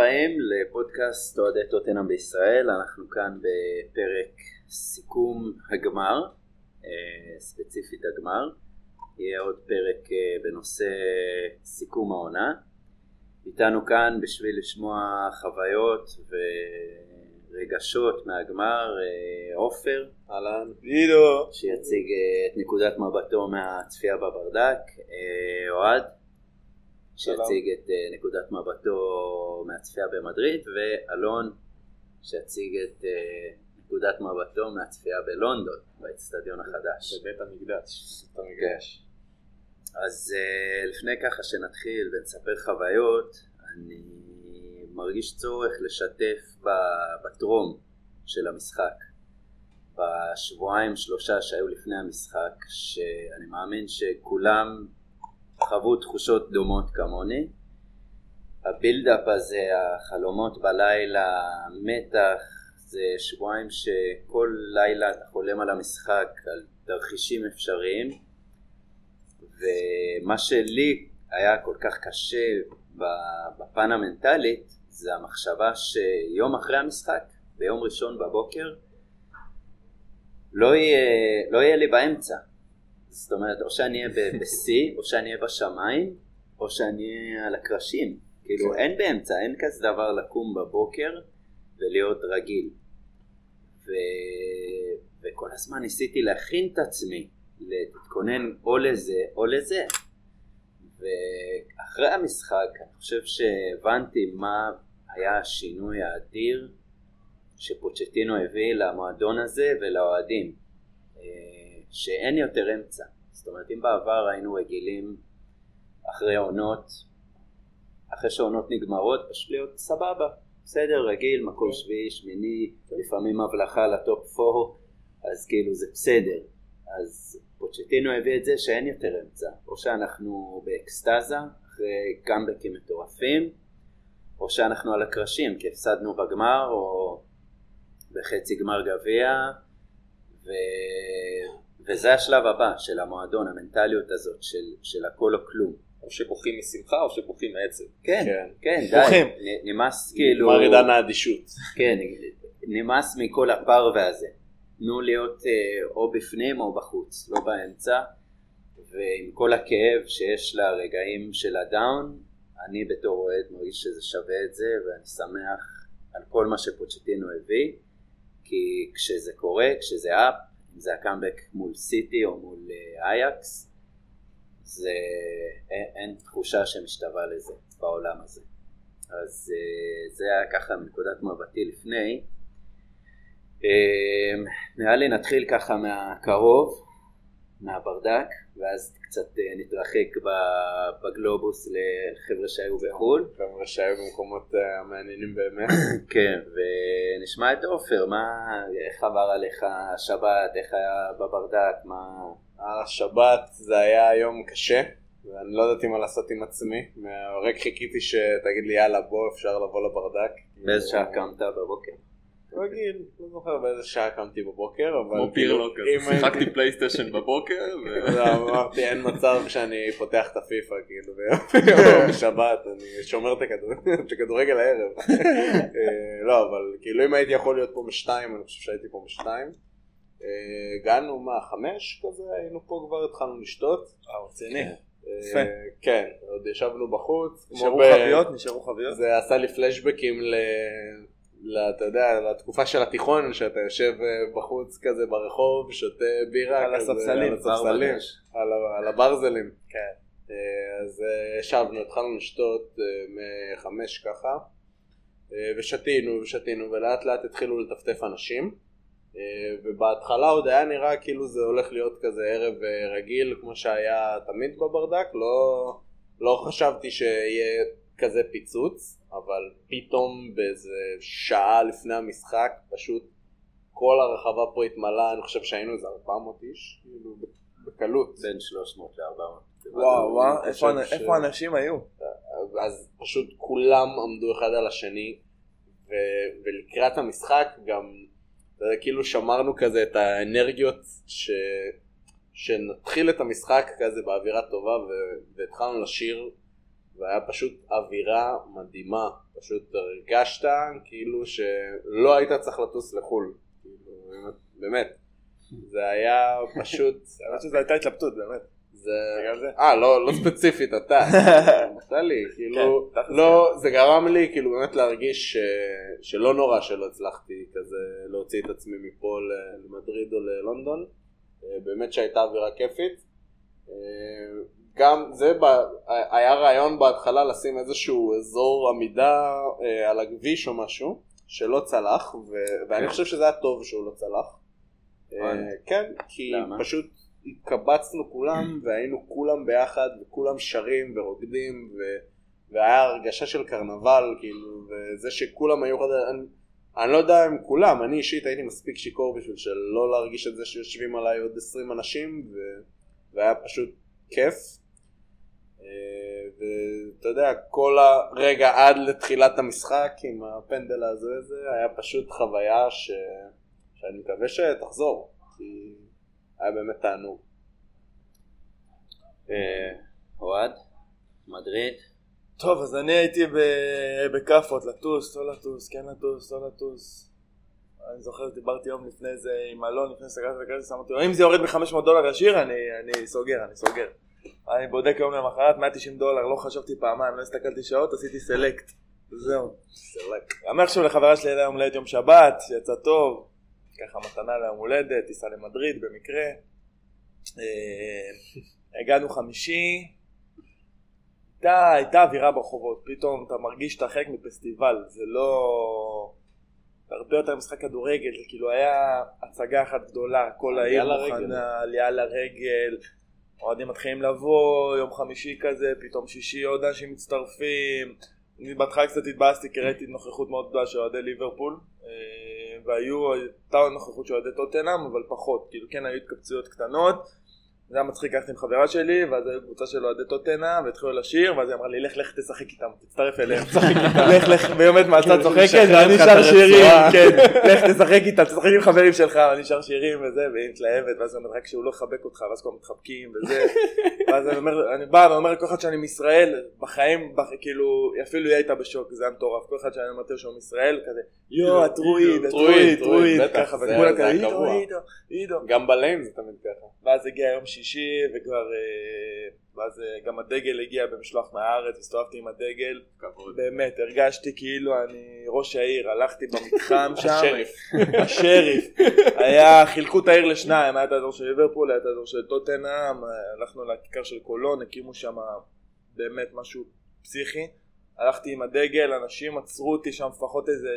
הבאים לפודקאסט אוהדי טוטנאם בישראל, אנחנו כאן בפרק סיכום הגמר, אה, ספציפית הגמר, יהיה עוד פרק אה, בנושא סיכום העונה. איתנו כאן בשביל לשמוע חוויות ורגשות מהגמר, אה, עופר, אהלן, עידו, שיציג את נקודת מבטו מהצפייה בברדק, אוהד. שיציג את uh, נקודת מבטו מהצפייה במדריד, ואלון שיציג את uh, נקודת מבטו מהצפייה בלונדון, באצטדיון החדש. בבית המקדש. המקדש. אז uh, לפני ככה שנתחיל ונספר חוויות, אני מרגיש צורך לשתף בטרום של המשחק. בשבועיים שלושה שהיו לפני המשחק, שאני מאמין שכולם חוו תחושות דומות כמוני. הבילדאפ הזה, החלומות בלילה, מתח, זה שבועיים שכל לילה אתה חולם על המשחק, על תרחישים אפשריים, ומה שלי היה כל כך קשה בפן המנטלית, זה המחשבה שיום אחרי המשחק, ביום ראשון בבוקר, לא יהיה, לא יהיה לי באמצע. זאת אומרת, או שאני אהיה בשיא, או שאני אהיה בשמיים, או שאני אהיה על הקרשים. כאילו, כן. אין באמצע, אין כזה דבר לקום בבוקר ולהיות רגיל. ו... וכל הזמן ניסיתי להכין את עצמי, להתכונן או לזה או לזה. ואחרי המשחק, אני חושב שהבנתי מה היה השינוי האדיר שפוצ'טינו הביא למועדון הזה ולאוהדים. שאין יותר אמצע. זאת אומרת, אם בעבר היינו רגילים אחרי עונות, אחרי שעונות נגמרות, פשוט להיות סבבה, בסדר, רגיל, מקום כן. שביעי, שמיני, לפעמים הבלחה לטופ 4, אז כאילו זה בסדר. אז פוצ'טינו הביא את זה שאין יותר אמצע, או שאנחנו באקסטזה, אחרי קאמבקים מטורפים, או שאנחנו על הקרשים, כי הפסדנו בגמר, או בחצי גמר גביע, ו... וזה השלב הבא של המועדון, המנטליות הזאת של, של הכל או כלום. או שבוכים משמחה או שבוכים מעצב. כן, כן, כן די, נמאס כאילו... מר עידן האדישות. כן, נמאס מכל הפרווה הזה. תנו להיות אה, או בפנים או בחוץ, לא באמצע. ועם כל הכאב שיש לרגעים של הדאון, אני בתור אוהד מרגיש שזה שווה את זה, ואני שמח על כל מה שפוצ'טינו הביא, כי כשזה קורה, כשזה אפ, אם זה הקאמבק מול סיטי או מול אה, אייקס, זה אין, אין תחושה שמשתווה לזה בעולם הזה. אז אה, זה היה ככה מנקודת מבטי לפני. אה, נראה לי נתחיל ככה מהקרוב, מהברדק, ואז קצת אה, נתרחק בגלובוס לחבר'ה שהיו בחו"ל. חבר'ה שהיו במקומות אה, המעניינים באמת. כן, ונשמע את עופר, מה, איך עבר עליך השבת, איך היה בברדק, מה... השבת זה היה יום קשה, ואני לא ידעתי מה לעשות עם עצמי, רק חיכיתי שתגיד לי יאללה בוא אפשר לבוא לברדק. באיזה שעה קמת בבוקר? רגיל, לא זוכר באיזה שעה קמתי בבוקר, אבל... כמו פירלו כזה, שיחקתי פלייסטיישן בבוקר. אמרתי אין מצב שאני פותח את הפיפא כאילו ביום שבת, אני שומר את הכדורגל הערב. אה, לא, אבל כאילו אם הייתי יכול להיות פה בשתיים, אני חושב שהייתי פה בשתיים. אה, הגענו מה, חמש כזה, היינו פה כבר התחלנו לשתות. אה, רציני. יפה. כן, עוד ישבנו בחוץ. נשארו חביות? נשארו חביות? זה עשה לי פלשבקים ל... אתה יודע, לתקופה של התיכון, שאתה יושב אה, בחוץ כזה ברחוב, שותה בירה, על הספסלים, על הספסלים, על, על הברזלים. כן. אה, אז אה, ישבנו, התחלנו לשתות מחמש ככה, ושתינו ושתינו, ולאט לאט התחילו לטפטף אנשים. ובהתחלה עוד היה נראה כאילו זה הולך להיות כזה ערב רגיל כמו שהיה תמיד בברדק, לא, לא חשבתי שיהיה כזה פיצוץ, אבל פתאום באיזה שעה לפני המשחק פשוט כל הרחבה פה התמלאה, אני חושב שהיינו איזה 400 איש, כאילו בקלות. בין 300 ל-400. וואו וואו, איפה, ש... איפה האנשים היו? אז פשוט כולם עמדו אחד על השני, ו... ולקראת המשחק גם, אתה יודע, כאילו שמרנו כזה את האנרגיות ש... שנתחיל את המשחק כזה באווירה טובה, ו... והתחלנו לשיר והיה פשוט אווירה מדהימה, פשוט הרגשת כאילו שלא היית צריך לטוס לחו"ל, כאילו, באמת, זה היה פשוט... האמת שזו הייתה התלבטות באמת. זה... אה, לא, לא ספציפית, אתה. לי, כאילו, כן, לא, זה גרם לי כאילו באמת להרגיש שלא נורא שלא הצלחתי כזה להוציא את עצמי מפה למדריד או ללונדון. אה, באמת שהייתה אווירה כיפית. אה, גם זה היה רעיון בהתחלה לשים איזשהו אזור עמידה אה, על הכביש או משהו שלא צלח ואני כן. חושב שזה היה טוב שהוא לא צלח. כן, כי פשוט התקבצנו כולם והיינו כולם ביחד וכולם שרים ורוקדים והיה הרגשה של קרנבל כאילו וזה שכולם היו אני, אני לא יודע אם כולם אני אישית הייתי מספיק שיכור בשביל שלא להרגיש את זה שיושבים עליי עוד 20 אנשים ו... והיה פשוט כיף אה, ואתה יודע כל הרגע עד לתחילת המשחק עם הפנדל הזה וזה היה פשוט חוויה ש... שאני מקווה שתחזור כי היה באמת תענוג. אה, אוהד, מדריד. טוב, אז אני הייתי בכאפות, לטוס, לא לטוס, כן לטוס, לא לטוס. אני זוכר שדיברתי יום לפני זה עם אלון, לפני סגרתי וכרטיס, אמרתי לו, אם זה יורד ב-500 דולר ישיר, אני, אני סוגר, אני סוגר. אני בודק יום למחרת, 190 דולר, לא חשבתי פעמיים, לא הסתכלתי שעות, עשיתי סלקט. זהו. סלקט. גם עכשיו לחברה שלי היה יום הולדת יום שבת, יצא טוב, ככה מתנה ליום הולדת, טיסה למדריד במקרה. אה, הגענו חמישי, הייתה, הייתה אווירה ברחובות, פתאום אתה מרגיש שאתה חלק מפסטיבל, זה לא... הרבה יותר משחק כדורגל, זה כאילו היה הצגה אחת גדולה, כל העיר מוכנה, עלייה לרגל, אוהדים מתחילים לבוא, יום חמישי כזה, פתאום שישי עוד אנשים מצטרפים, אני בהתחלה קצת התבאסתי כי ראיתי נוכחות מאוד גדולה של אוהדי ליברפול, אה, והיו, הייתה נוכחות של אוהדי טוטנאם, אבל פחות, כאילו כן היו התקבצויות קטנות, זה היה מצחיק, הלכתי עם חברה שלי, ואז היו קבוצה של אוהדי טוטנה, והתחילו לשיר, ואז היא אמרה לי, לך, לך תשחק איתם, תצטרף אליהם. לך, לך, והיא עומדת מהצד צוחקת, ואני שר שירים, כן, לך תשחק איתם, תשחק עם חברים שלך, ואני שר שירים וזה, והיא מתלהבת, ואז היא אומרת, רק שהוא לא יחבק אותך, ואז כבר מתחבקים וזה, ואז אני אומר, אני בא ואומר לכל אחד שאני מישראל, בחיים, כאילו, אפילו היא הייתה בשוק, זה היה מטורף, כל אחד שאני אמרתי שהוא מישראל, כזה, יואו, הטרואיד, הטרואיד, הטרואיד, ככה, וכולם כזה, עידו, עידו, עידו. גם בליין זה תמיד ככה. ואז הגיע יום שישי וכבר ואז אה, גם הדגל הגיע במשלוח מהארץ הסתובבתי עם הדגל. כבוד. באמת הרגשתי כאילו אני ראש העיר הלכתי במתחם שם. השריף. השריף. היה חילקו את העיר לשניים היה את האזור של ליברפול היה את האזור של טוטנאם הלכנו לכיכר של קולון הקימו שם באמת משהו פסיכי. הלכתי עם הדגל, אנשים עצרו אותי שם, לפחות איזה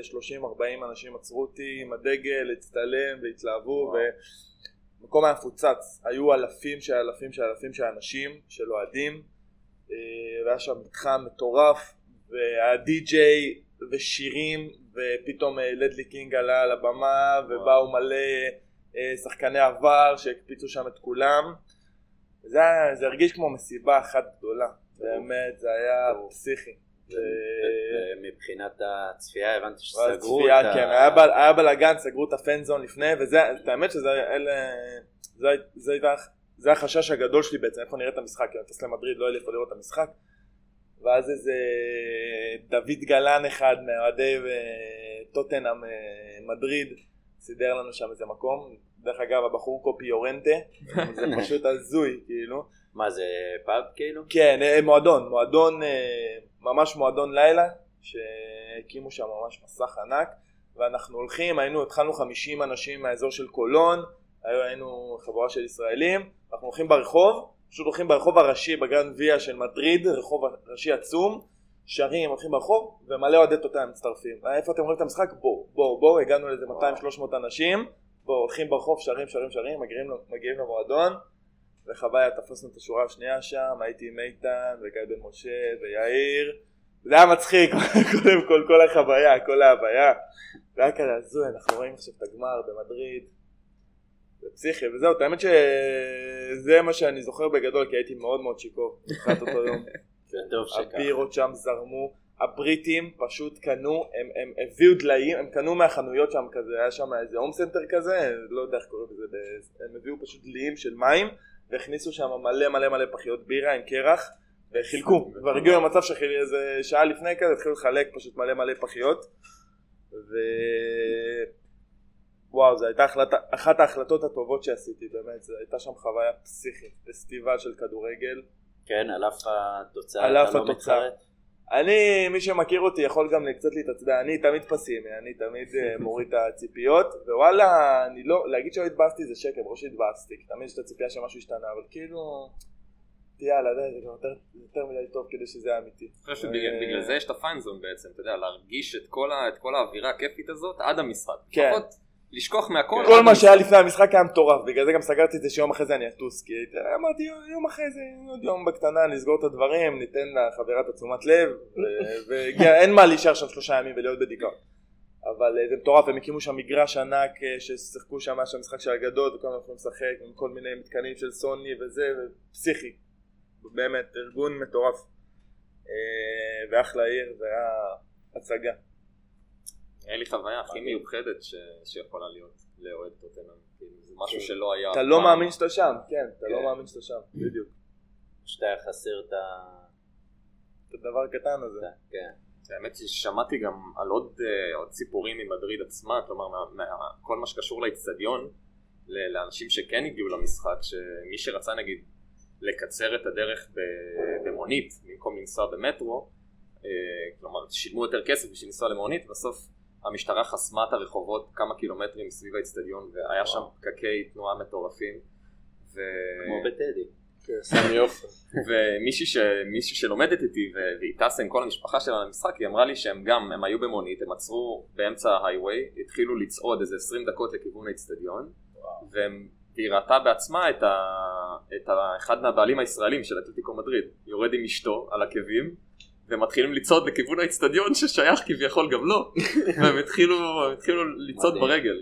30-40 אנשים עצרו אותי עם הדגל, הצטלם והתלהבו, המקום היה מפוצץ, היו אלפים של אלפים של אלפים של אנשים, של אוהדים, אה, והיה שם מתחם מטורף, והיה די-ג'יי ושירים, ופתאום אה, לדלי קינג עלה על הבמה, ובאו מלא אה, שחקני עבר שהקפיצו שם את כולם. זה, היה, זה הרגיש כמו מסיבה אחת גדולה, באמת, זה היה פסיכי. מבחינת הצפייה הבנתי שסגרו את ה... כן, היה בלאגן, סגרו את הפנזון לפני, וזה, האמת שזה זה החשש הגדול שלי בעצם, איפה נראה את המשחק, כי אני טס למדריד, לא יהיה לי איפה לראות את המשחק. ואז איזה דוד גלן אחד מאוהדי אה, טוטנאם אה, מדריד סידר לנו שם איזה מקום. דרך אגב, הבחור קופי יורנטה, זה פשוט הזוי, כאילו. מה זה פאב כאילו? כן, אה, מועדון, מועדון ממש מועדון לילה, שהקימו שם ממש מסך ענק, ואנחנו הולכים, היינו, התחלנו 50 אנשים מהאזור של קולון, היינו חבורה של ישראלים, אנחנו הולכים ברחוב, פשוט הולכים ברחוב הראשי בגרנד ויה של מדריד, רחוב ראשי עצום, שרים, הולכים ברחוב, ומלא אוהדי טוטנהאם מצטרפים. איפה אתם רואים את המשחק? בואו, בואו, בואו, הגענו לאיזה 200-300 אנשים, בואו, הולכים ברחוב, שרים, שרים, שרים, מגיעים, מגיעים למועדון, וחוויה, תפסנו את השורה השנייה שם, הייתי עם איתן וגיא בן משה ויאיר, זה היה מצחיק, קודם כל כל החוויה, כל ההוויה, זה היה כזה הזוי, אנחנו רואים עכשיו את הגמר במדריד, זה פסיכי, וזהו, האמת שזה מה שאני זוכר בגדול, כי הייתי מאוד מאוד שיכור, לקראת אותו יום. הבירות שם זרמו, הבריטים פשוט קנו, הם, הם הביאו דליים, הם קנו מהחנויות שם כזה, היה שם איזה הום סנטר כזה, לא יודע איך קוראים לזה, הם הביאו פשוט דליים של מים והכניסו שם מלא מלא מלא פחיות בירה עם קרח וחילקו, כבר הגיעו למצב שאיזה שעה לפני כזה התחילו לחלק פשוט מלא מלא פחיות ו... וואו, זו הייתה החלטה, אחת ההחלטות הטובות שעשיתי, באמת, זו הייתה שם חוויה פסיכית, פסטיבל של כדורגל. כן, על אף התוצאה, על אף לא התוצאה. אני, מי שמכיר אותי יכול גם קצת להתעצבן, אני תמיד פסימי, אני תמיד אה, מוריד את הציפיות, ווואלה, אני לא, להגיד שלא התבאסתי זה שקר, ברור שהתבאסתי, תמיד יש את הציפייה שמשהו השתנה, אבל כאילו, יאללה, די, זה יותר, יותר מדי טוב כדי שזה יהיה אמיתי. אני חושב שבגלל בגלל זה יש את הפיינזון בעצם, אתה יודע, להרגיש את כל ה- את כל האווירה הכיפית הזאת עד המשחק. כן. לפחות לשכוח מהכל. כל מה שהיה. לפני המשחק היה מטורף, בגלל זה גם סגרתי את זה שיום אחרי זה אני אטוס, כי אמרתי יום אחרי זה, עוד יום בקטנה נסגור את הדברים, ניתן לחברה את התשומת לב, ו- והגיע, אין מה להישאר שם שלושה ימים ולהיות בדיכאון. אבל אה, זה מטורף, הם הקימו שם מגרש ענק אה, ששיחקו שם, היה שם משחק של אגדות, וכל הזמן יכולים לשחק עם כל מיני מתקנים של סוני וזה, פסיכי. באמת, ארגון מטורף. אה, ואחלה עיר, זה היה הצגה. היה לי חוויה הכי מיוחדת ש- שיכולה להיות לאוהד טוטנאם. כאילו, זה משהו שלא היה. אתה לא. מאמין שאתה שם, כן, אתה לא כן. מאמין שאתה שם, בדיוק. שאתה היה חסר את ה... את הדבר הקטן הזה. כן. האמת ששמעתי גם על עוד, אה, עוד סיפורים ממדריד עצמה, כלומר מה, מה, כל מה שקשור לאיצטדיון, ל- לאנשים שכן הגיעו למשחק, שמי שרצה נגיד לקצר את הדרך ב- במונית במקום לנסוע במטרו, אה, כלומר שילמו יותר כסף בשביל לנסוע למונית, בסוף המשטרה חסמה את הרחובות כמה קילומטרים סביב האיצטדיון והיה שם פקקי תנועה מטורפים. ו... כמו בטדי. כן, סמי עופר. ומישהי ש... מישהי שלומדת איתי והיא טסה עם כל המשפחה שלה למשחק היא אמרה לי שהם גם הם היו במונית הם עצרו באמצע ההייווי התחילו לצעוד איזה 20 דקות לכיוון האצטדיון והם- והיא ראתה בעצמה את, ה... את ה... אחד מהבעלים הישראלים של אתלטיקו מדריד יורד עם אשתו על עקבים ומתחילים לצעוד לכיוון האצטדיון ששייך כביכול גם לו. והם התחילו, הם התחילו לצעוד. ברגל.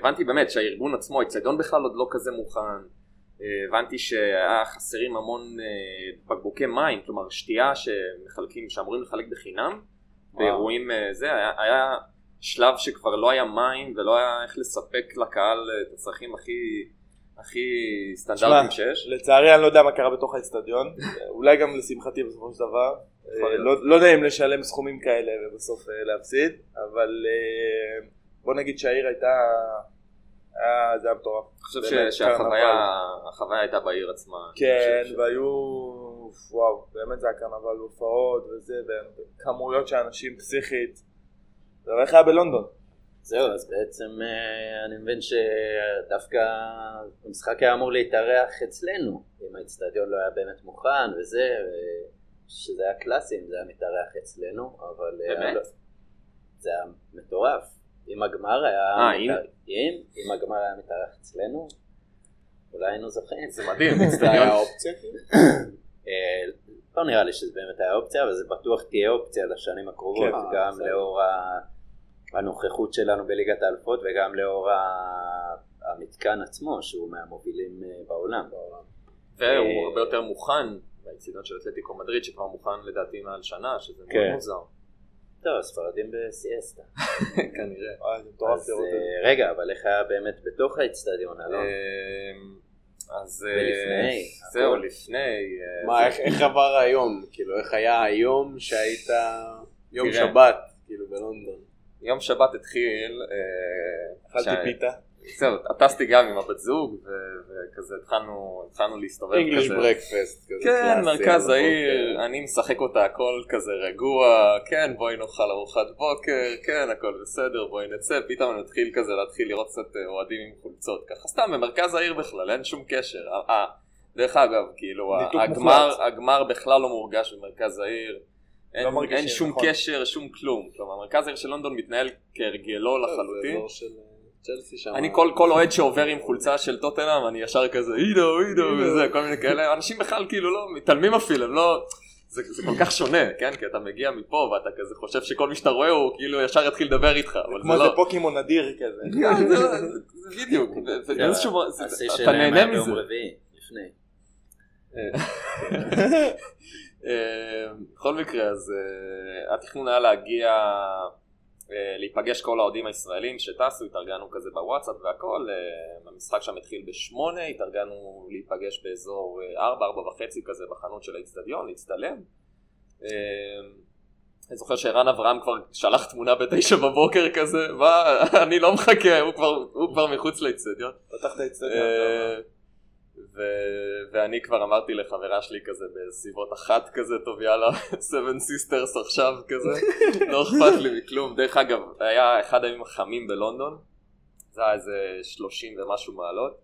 והבנתי באמת שהארגון עצמו האצטדיון בכלל עוד לא כזה מוכן. אה, הבנתי שהיה חסרים המון אה, בקבוקי מים, כלומר שתייה שמחלקים, שאמורים לחלק בחינם. באירועים אה, זה, היה, היה שלב שכבר לא היה מים ולא היה איך לספק לקהל אה, את הצרכים הכי, הכי סטנדרטיים שיש. לצערי אני לא יודע מה קרה בתוך האצטדיון, אולי גם לשמחתי בסופו של דבר. אה. לא לא נעים לשלם סכומים כאלה ובסוף אה, להפסיד, אבל אה, בוא נגיד שהעיר הייתה, זה היה מטורף. אני חושב שהחוויה הייתה בעיר עצמה. כן, והיו, וואו, באמת זה היה קרנבל הופעות וזה, וכמויות של אנשים פסיכית. זה איך היה בלונדון. זהו, אז בעצם אה, אני מבין שדווקא המשחק היה אמור להתארח אצלנו, אם האצטדיון לא היה באמת מוכן וזה, שזה היה קלאסי אם זה היה מתארח אצלנו, אבל... אה, באמת? זה היה מטורף. אם הגמר היה... אה, אם? אם? אם הגמר היה מתארח אצלנו, אולי היינו זוכים. זה מדהים, זה. היה אופציה כאילו? אה, לא נראה לי שזה באמת היה אופציה, אבל זה בטוח תהיה אופציה לשנים הקרובות, כן. גם. לאור ה- הנוכחות שלנו בליגת האלופות וגם לאור המתקן עצמו, שהוא מהמובילים אה, בעולם. והוא הרבה יותר מוכן באצטדיון של אתלטיקו מדריד שכבר מוכן לדעתי מעל שנה שזה מאוד כן. מוזר. טוב, הספרדים בסיאסטה. כנראה. אז. אה, רגע, אבל איך היה באמת בתוך האצטדיון, אלון? אמ, אז אה, ולפני, זהו. לפני אה, מה, איך- עבר היום? כאילו, איך היה היום שהיית יום. שבת, כאילו, בלונדון? יום שבת התחיל אה, אכלתי פיתה. זהו טסתי גם עם הבת זוג וכזה התחלנו התחלנו להסתובב English כזה breakfast, כזה כן, מרכז העיר. אני משחק אותה הכל כזה רגוע, כן בואי נאכל ארוחת בוקר, כן הכל בסדר, בואי נצא, פתאום אני מתחיל כזה להתחיל לראות קצת אה, אוהדים עם חולצות, ככה סתם במרכז העיר בכלל, אין שום קשר. אה, דרך אגב, כאילו הגמר. הגמר בכלל לא מורגש במרכז העיר, אין, לא מרגישים, אין שום נכון. קשר, שום כלום, כלומר מרכז העיר של לונדון מתנהל כהרגלו זה לחלוטין. של אה, צ'לסי שם. אני כל, כל אוהד שעובר עם חולצה של טוטנאם אני ישר כזה עידו עידו וזה כל מיני כאלה. אנשים בכלל כאילו לא מתעלמים אפילו הם לא זה, זה כל כך שונה כן? כי אתה מגיע מפה ואתה כזה חושב שכל מי שאתה רואה הוא כאילו ישר יתחיל לדבר איתך אבל כמו זה איזה לא. פוקימון אדיר כזה. כן, זה, זה, זה בדיוק זה- זה איזשהו זה- השיא אתה נהנה מזה בכל מקרה אז אה, התכנון היה להגיע אה, להיפגש כל האוהדים הישראלים שטסו, התארגנו כזה בוואטסאפ והכל, אה, המשחק שם התחיל בשמונה, התארגנו להיפגש באזור ארבע, ארבע וחצי כזה בחנות של האיצטדיון, להצטלם. אני זוכר שערן אברהם כבר שלח תמונה בתשע בבוקר כזה, מה, אני לא מחכה, הוא כבר, הוא כבר מחוץ לאיצטדיון. פתח את האצטדיון. ו- ואני כבר אמרתי לחברה שלי כזה בסביבות אחת כזה, טוב יאללה, seven sisters עכשיו כזה, לא אכפת לי מכלום. דרך אגב, היה אחד הימים החמים בלונדון, זה היה איזה 30 ומשהו מעלות.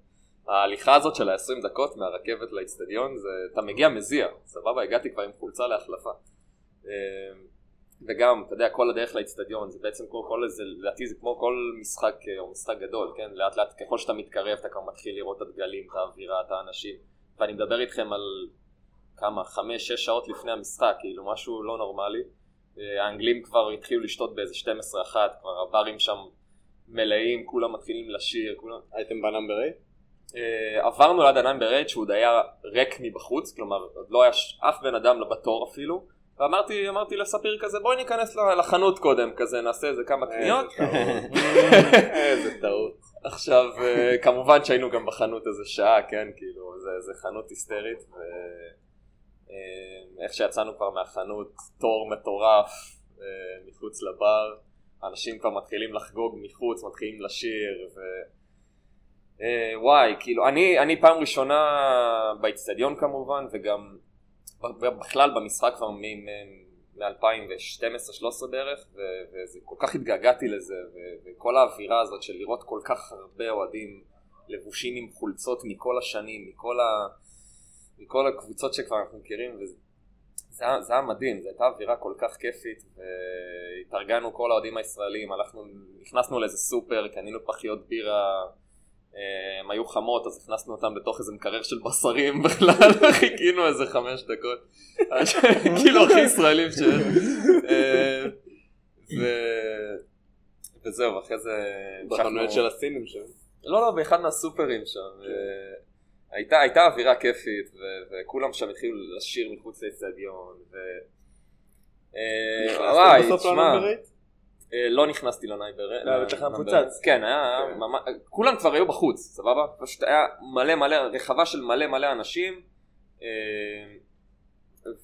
ההליכה הזאת של ה-20 דקות מהרכבת לאצטדיון, זה, אתה מגיע מזיע, סבבה, הגעתי כבר עם חולצה להחלפה. וגם, אתה יודע, כל הדרך לאצטדיון, זה בעצם כמו כל איזה, לדעתי זה כמו כל משחק אה, או משחק גדול, כן? לאט לאט ככל שאתה מתקרב אתה כבר מתחיל לראות את הדגלים, את האווירה, את האנשים. ואני מדבר איתכם על כמה, חמש, שש שעות לפני המשחק, כאילו משהו לא נורמלי. אה, האנגלים כבר התחילו לשתות באיזה 12-1, כבר הברים שם מלאים, כולם מתחילים לשיר, כולם... הייתם ב Number 8? אה, עברנו ליד ה Number 8 שהוא עוד היה ריק מבחוץ, כלומר עוד לא היה אף בן אדם בתור אפילו, ואמרתי אמרתי לספיר כזה בואי ניכנס לחנות קודם, כזה נעשה איזה כמה קניות. איזה טעות. עכשיו אה, כמובן שהיינו גם בחנות איזה שעה, כן, כאילו זה, זה חנות היסטרית, ואיך שיצאנו כבר מהחנות, תור מטורף אה, מחוץ לבר, אנשים כבר מתחילים לחגוג מחוץ, מתחילים לשיר, ו... אה, וואי, כאילו, אני, אני פעם ראשונה באיצטדיון כמובן, וגם בכלל במשחק כבר מ-2012-2013 בערך, ו- וזה כל כך התגעגעתי לזה, וכל האווירה הזאת של לראות כל כך הרבה אוהדים לבושים עם חולצות מכל השנים, מכל, ה... מכל הקבוצות שכבר אנחנו מכירים, וזה זה זה היה מדהים, זו הייתה אווירה כל כך כיפית, והתארגנו כל האוהדים הישראלים, הלכנו, נכנסנו לאיזה סופר, קנינו פחיות בירה, אה, הם היו חמות, אז הכנסנו אותם בתוך איזה מקרר של בשרים בכלל, חיכינו איזה חמש דקות, כאילו הכי ישראלים שיש. אה, וזהו, אחרי זה... בחנויות של הסינים שם. לא, לא, באחד מהסופרים שם. ו- הייתה, הייתה אווירה כיפית, ו- וכולם שם התחילו לשיר מחוץ לאצטדיון, ו... אה, וואי, תשמע, לנאמבר 8? אה, לא נכנסתי לנייבר. אבל שלך מפוצץ. כן, היה. ממש- כולם כבר היו בחוץ, סבבה? פשוט היה מלא מלא, רחבה של מלא מלא אנשים, אה,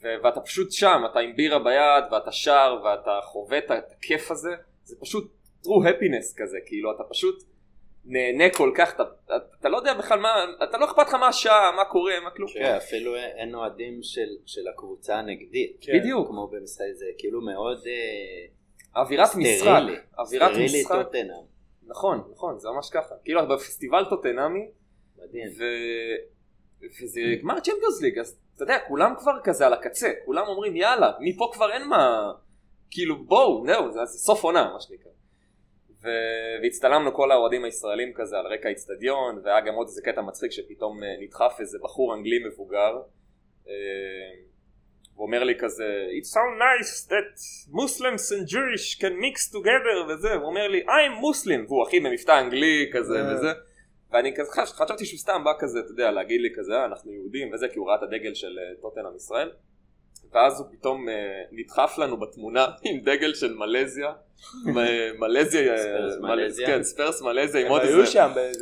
ו- ואתה פשוט שם, אתה עם בירה ביד, ואתה שר, ואתה חווה את הכיף הזה, זה פשוט true happiness כזה, כאילו, אתה פשוט נהנה כל כך, אתה, אתה, אתה לא יודע בכלל מה, אתה לא אכפת לך מה השעה, מה קורה, מה כלום. כן, אפילו אין אוהדים של, של הקבוצה הנגדית. כן. בדיוק. כמו במשחק זה כאילו מאוד אה, אווירת משחק, סטרילי. אווירת סטרילי משחק, טוטנאם. נכון, נכון, זה ממש ככה. כאילו בפסטיבל טוטנאמי, מדהים. ו... וזה גמר צ'מפיונס ליג, אז אתה יודע, כולם כבר כזה על הקצה, כולם אומרים יאללה, מפה כבר אין מה, כאילו בואו, זהו, זה, זה סוף עונה, מה שנקרא. ו... והצטלמנו כל האוהדים הישראלים כזה על רקע האיצטדיון, והיה גם עוד איזה קטע מצחיק שפתאום אה, נדחף איזה בחור אנגלי מבוגר, אה, הוא אומר לי כזה, It's so nice that Muslims and Jewish can mix together וזה, הוא אומר לי, I'm Muslim, והוא אחי במבטא אנגלי כזה אה. וזה, ואני כזה חש- חשבתי שהוא סתם בא כזה, אתה יודע, להגיד לי כזה, "אה, אנחנו יהודים וזה, כי הוא ראה את הדגל של אה, טוטנאם ישראל, ואז הוא פתאום אה, נדחף לנו בתמונה עם דגל של מלזיה, מלזיה. כן, ספרס מלזיה עם עוד איזה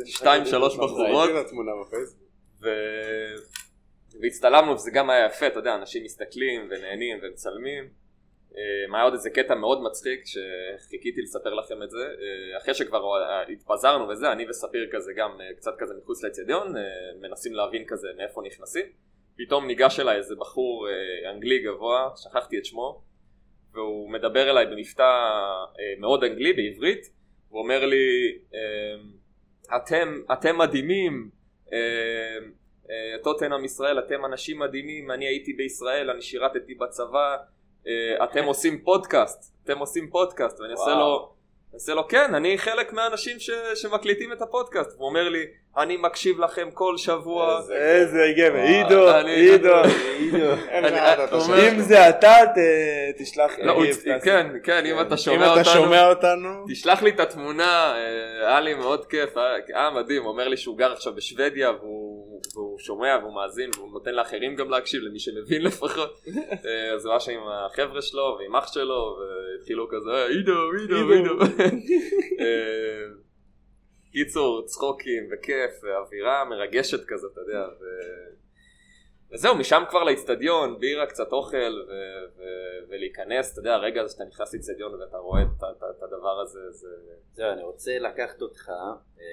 שתיים, שלוש שם. בחורות. והצטלמנו וזה גם היה יפה, אתה יודע, אנשים מסתכלים ונהנים ומצלמים. אה, היה עוד איזה קטע מאוד מצחיק שחיכיתי לספר לכם את זה, אה, אחרי שכבר אה, התפזרנו וזה, אני וספיר כזה גם אה, קצת כזה מחוץ לאצטדיון, אה, מנסים להבין כזה מאיפה נכנסים. פתאום ניגש אליי איזה בחור אה, אנגלי גבוה, שכחתי את שמו, והוא מדבר אליי במבטא אה, מאוד אנגלי בעברית, הוא אומר לי, אה, אתם, אתם מדהימים, אה, אה, טוטנאם ישראל, אתם אנשים מדהימים, אני הייתי בישראל, אני שירתתי בצבא, אה, אתם עושים פודקאסט, אתם עושים פודקאסט, ואני עושה. לו, אני עושה לו, כן, אני חלק מהאנשים ש, שמקליטים את הפודקאסט, והוא אומר לי, אני מקשיב לכם כל שבוע, איזה- גבר, עידו, עידו. הוא? אומר- אם זה אתה, ת- תשלח לי. לא, הוא-. כן, כן, אם אתה אם שומע אתה אותנו, שומע אותנו, תשלח לי את התמונה, אה, היה לי מאוד כיף, היה מדהים, הוא אומר לי שהוא גר עכשיו בשוודיה והוא והוא שומע והוא מאזין והוא נותן לאחרים גם להקשיב, למי שמבין לפחות. אה, אז הוא היה שם עם החבר'ה שלו ועם אח שלו, והתחילו כזה, "אה, עידו, עידו, עידו. אה, קיצור, צחוקים וכיף, ואווירה מרגשת כזאת, אתה יודע. ו- וזהו, משם כבר לאיצטדיון, בירה, קצת אוכל, ו- ו- ולהיכנס, אתה יודע, הרגע הזה שאתה נכנס לאיצטדיון ואתה רואה את, את, את הדבר הזה, זה... זהו, אני רוצה לקחת אותך, אה,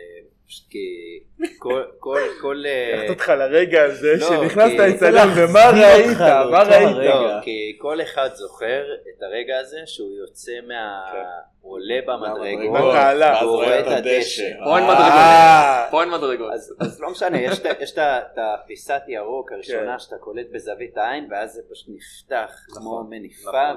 כי כל, כל, כל... אה, לקחת אותך לרגע הזה לא, שנכנסת לאצטדיון ומה ראית? מה ראית? לא, כי כל אחד זוכר את הרגע הזה שהוא יוצא מה... כן. הוא עולה במדרגות, והוא רואה את הדשא. פה אין אה, מדרגות, פה אין מדרגות. אז, לא משנה, יש, את הפיסת ירוק הראשונה כן. שאתה קולט בזווית העין, ואז זה פשוט נפתח כמו נכון, מניפה,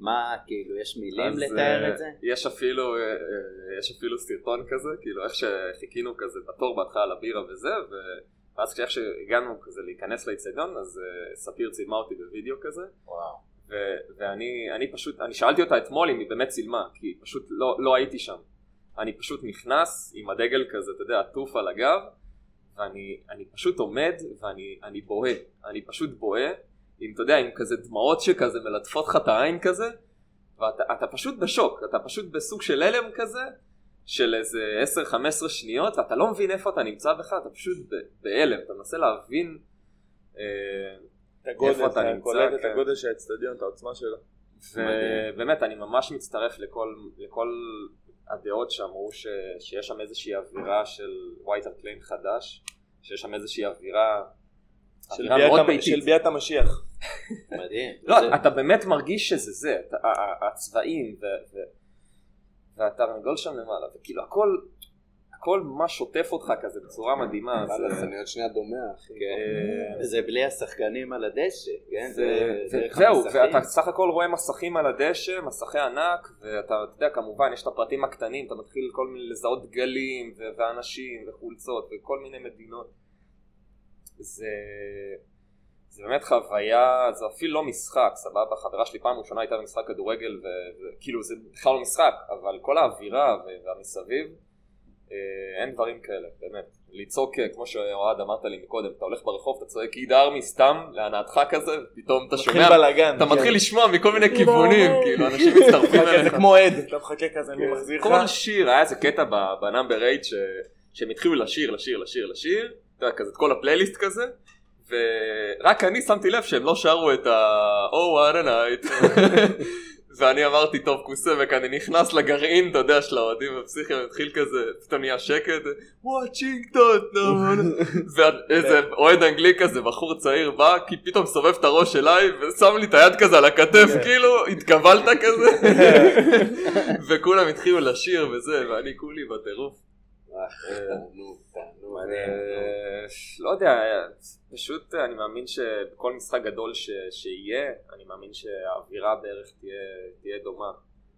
ומה, כאילו, יש מילים לתאר אה, את זה? יש אפילו, אה, אה, יש אפילו סרטון כזה, כאילו איך שחיכינו כזה בתור בהתחלה לבירה וזה, ו- ואז כשאיך שהגענו כזה להיכנס לאיצטדיון, אז ספיר צילמה אותי בווידאו כזה, וואו. ו- ואני אני פשוט, אני שאלתי אותה אתמול אם היא באמת צילמה, כי פשוט לא, לא הייתי שם. אני פשוט נכנס עם הדגל כזה, אתה יודע, עטוף על הגב, ואני אני פשוט עומד ואני אני בוהה, אני פשוט בוהה, עם, אתה יודע, עם כזה דמעות שכזה מלטפות לך את העין כזה, ואתה אתה פשוט בשוק, אתה פשוט בסוג של הלם כזה, של איזה 10-15 שניות, ואתה לא מבין איפה אתה נמצא בכלל, אתה פשוט בהלם, אתה מנסה להבין אה, את הגודל, איפה אתה אתה נמצא, קולט את כן. הגודל של האצטדיון, את העוצמה שלו. ובאמת אני ממש מצטרף לכל, לכל הדעות שאמרו ש, שיש שם איזושהי אווירה של ווייט ארקליין חדש, שיש שם איזושהי אווירה, מאוד ביתית. של ביאת המשיח. מדהים. לא, זה- אתה באמת מרגיש שזה זה, הצבעים ו, ו, והתרנגול שם למעלה, וכאילו הכל, הכל ממש שוטף אותך כזה בצורה מדהימה. וואלה, אני עוד שנייה דומה, אחי. אה, זה בלי השחקנים על הדשא, כן? ו- זה דרך וזהו, המסכים. ואתה סך הכל רואה מסכים על הדשא, מסכי ענק, ואתה אתה יודע, כמובן, יש את הפרטים הקטנים, אתה מתחיל כל מיני לזהות דגלים, ו- ואנשים, וחולצות, וכל מיני מדינות. זה... זה באמת חוויה, זה אפילו לא משחק, סבבה? חברה שלי פעם ראשונה הייתה במשחק כדורגל, וכאילו זה בכלל לא משחק, אבל כל האווירה והמסביב, אה, אין דברים כאלה, באמת. לצעוק, אה, כמו שאוהד אמרת לי מקודם, אתה הולך ברחוב, אתה צועק עיד ארמי סתם, להנאתך כזה, ופתאום אתה מתחיל שומע, בלאגן. אתה כן. מתחיל לשמוע מכל מיני כיוונים, כאילו אנשים מצטרפים זה אליך. כמו עד, אתה מחכה כזה, מי מחזיר לך? כל שיר, היה איזה קטע ב- בנאמבר 8 ש- שהם התחילו לשיר, לשיר, לשיר, לשיר, אתה יודע, כזה את כל הפלייליסט כזה, ורק אני שמתי לב שהם לא שרו את ה- Oh what a night, ואני אמרתי טוב קוסמק, אני נכנס לגרעין, אתה יודע, של האוהדים הפסיכיים, התחיל כזה, פתאום נהיה שקט, וואצ'ינגטון, ואיזה אוהד אנגלי כזה, בחור צעיר בא, כי פתאום סובב את הראש אליי, ושם לי את היד כזה על הכתף, כאילו, התקבלת כזה, וכולם התחילו לשיר וזה, ואני כולי בטירוף. תענוג, תענוג. אה, לא יודע, פשוט אני מאמין שבכל משחק גדול שיהיה, אני מאמין שהאווירה בערך תהיה, דומה.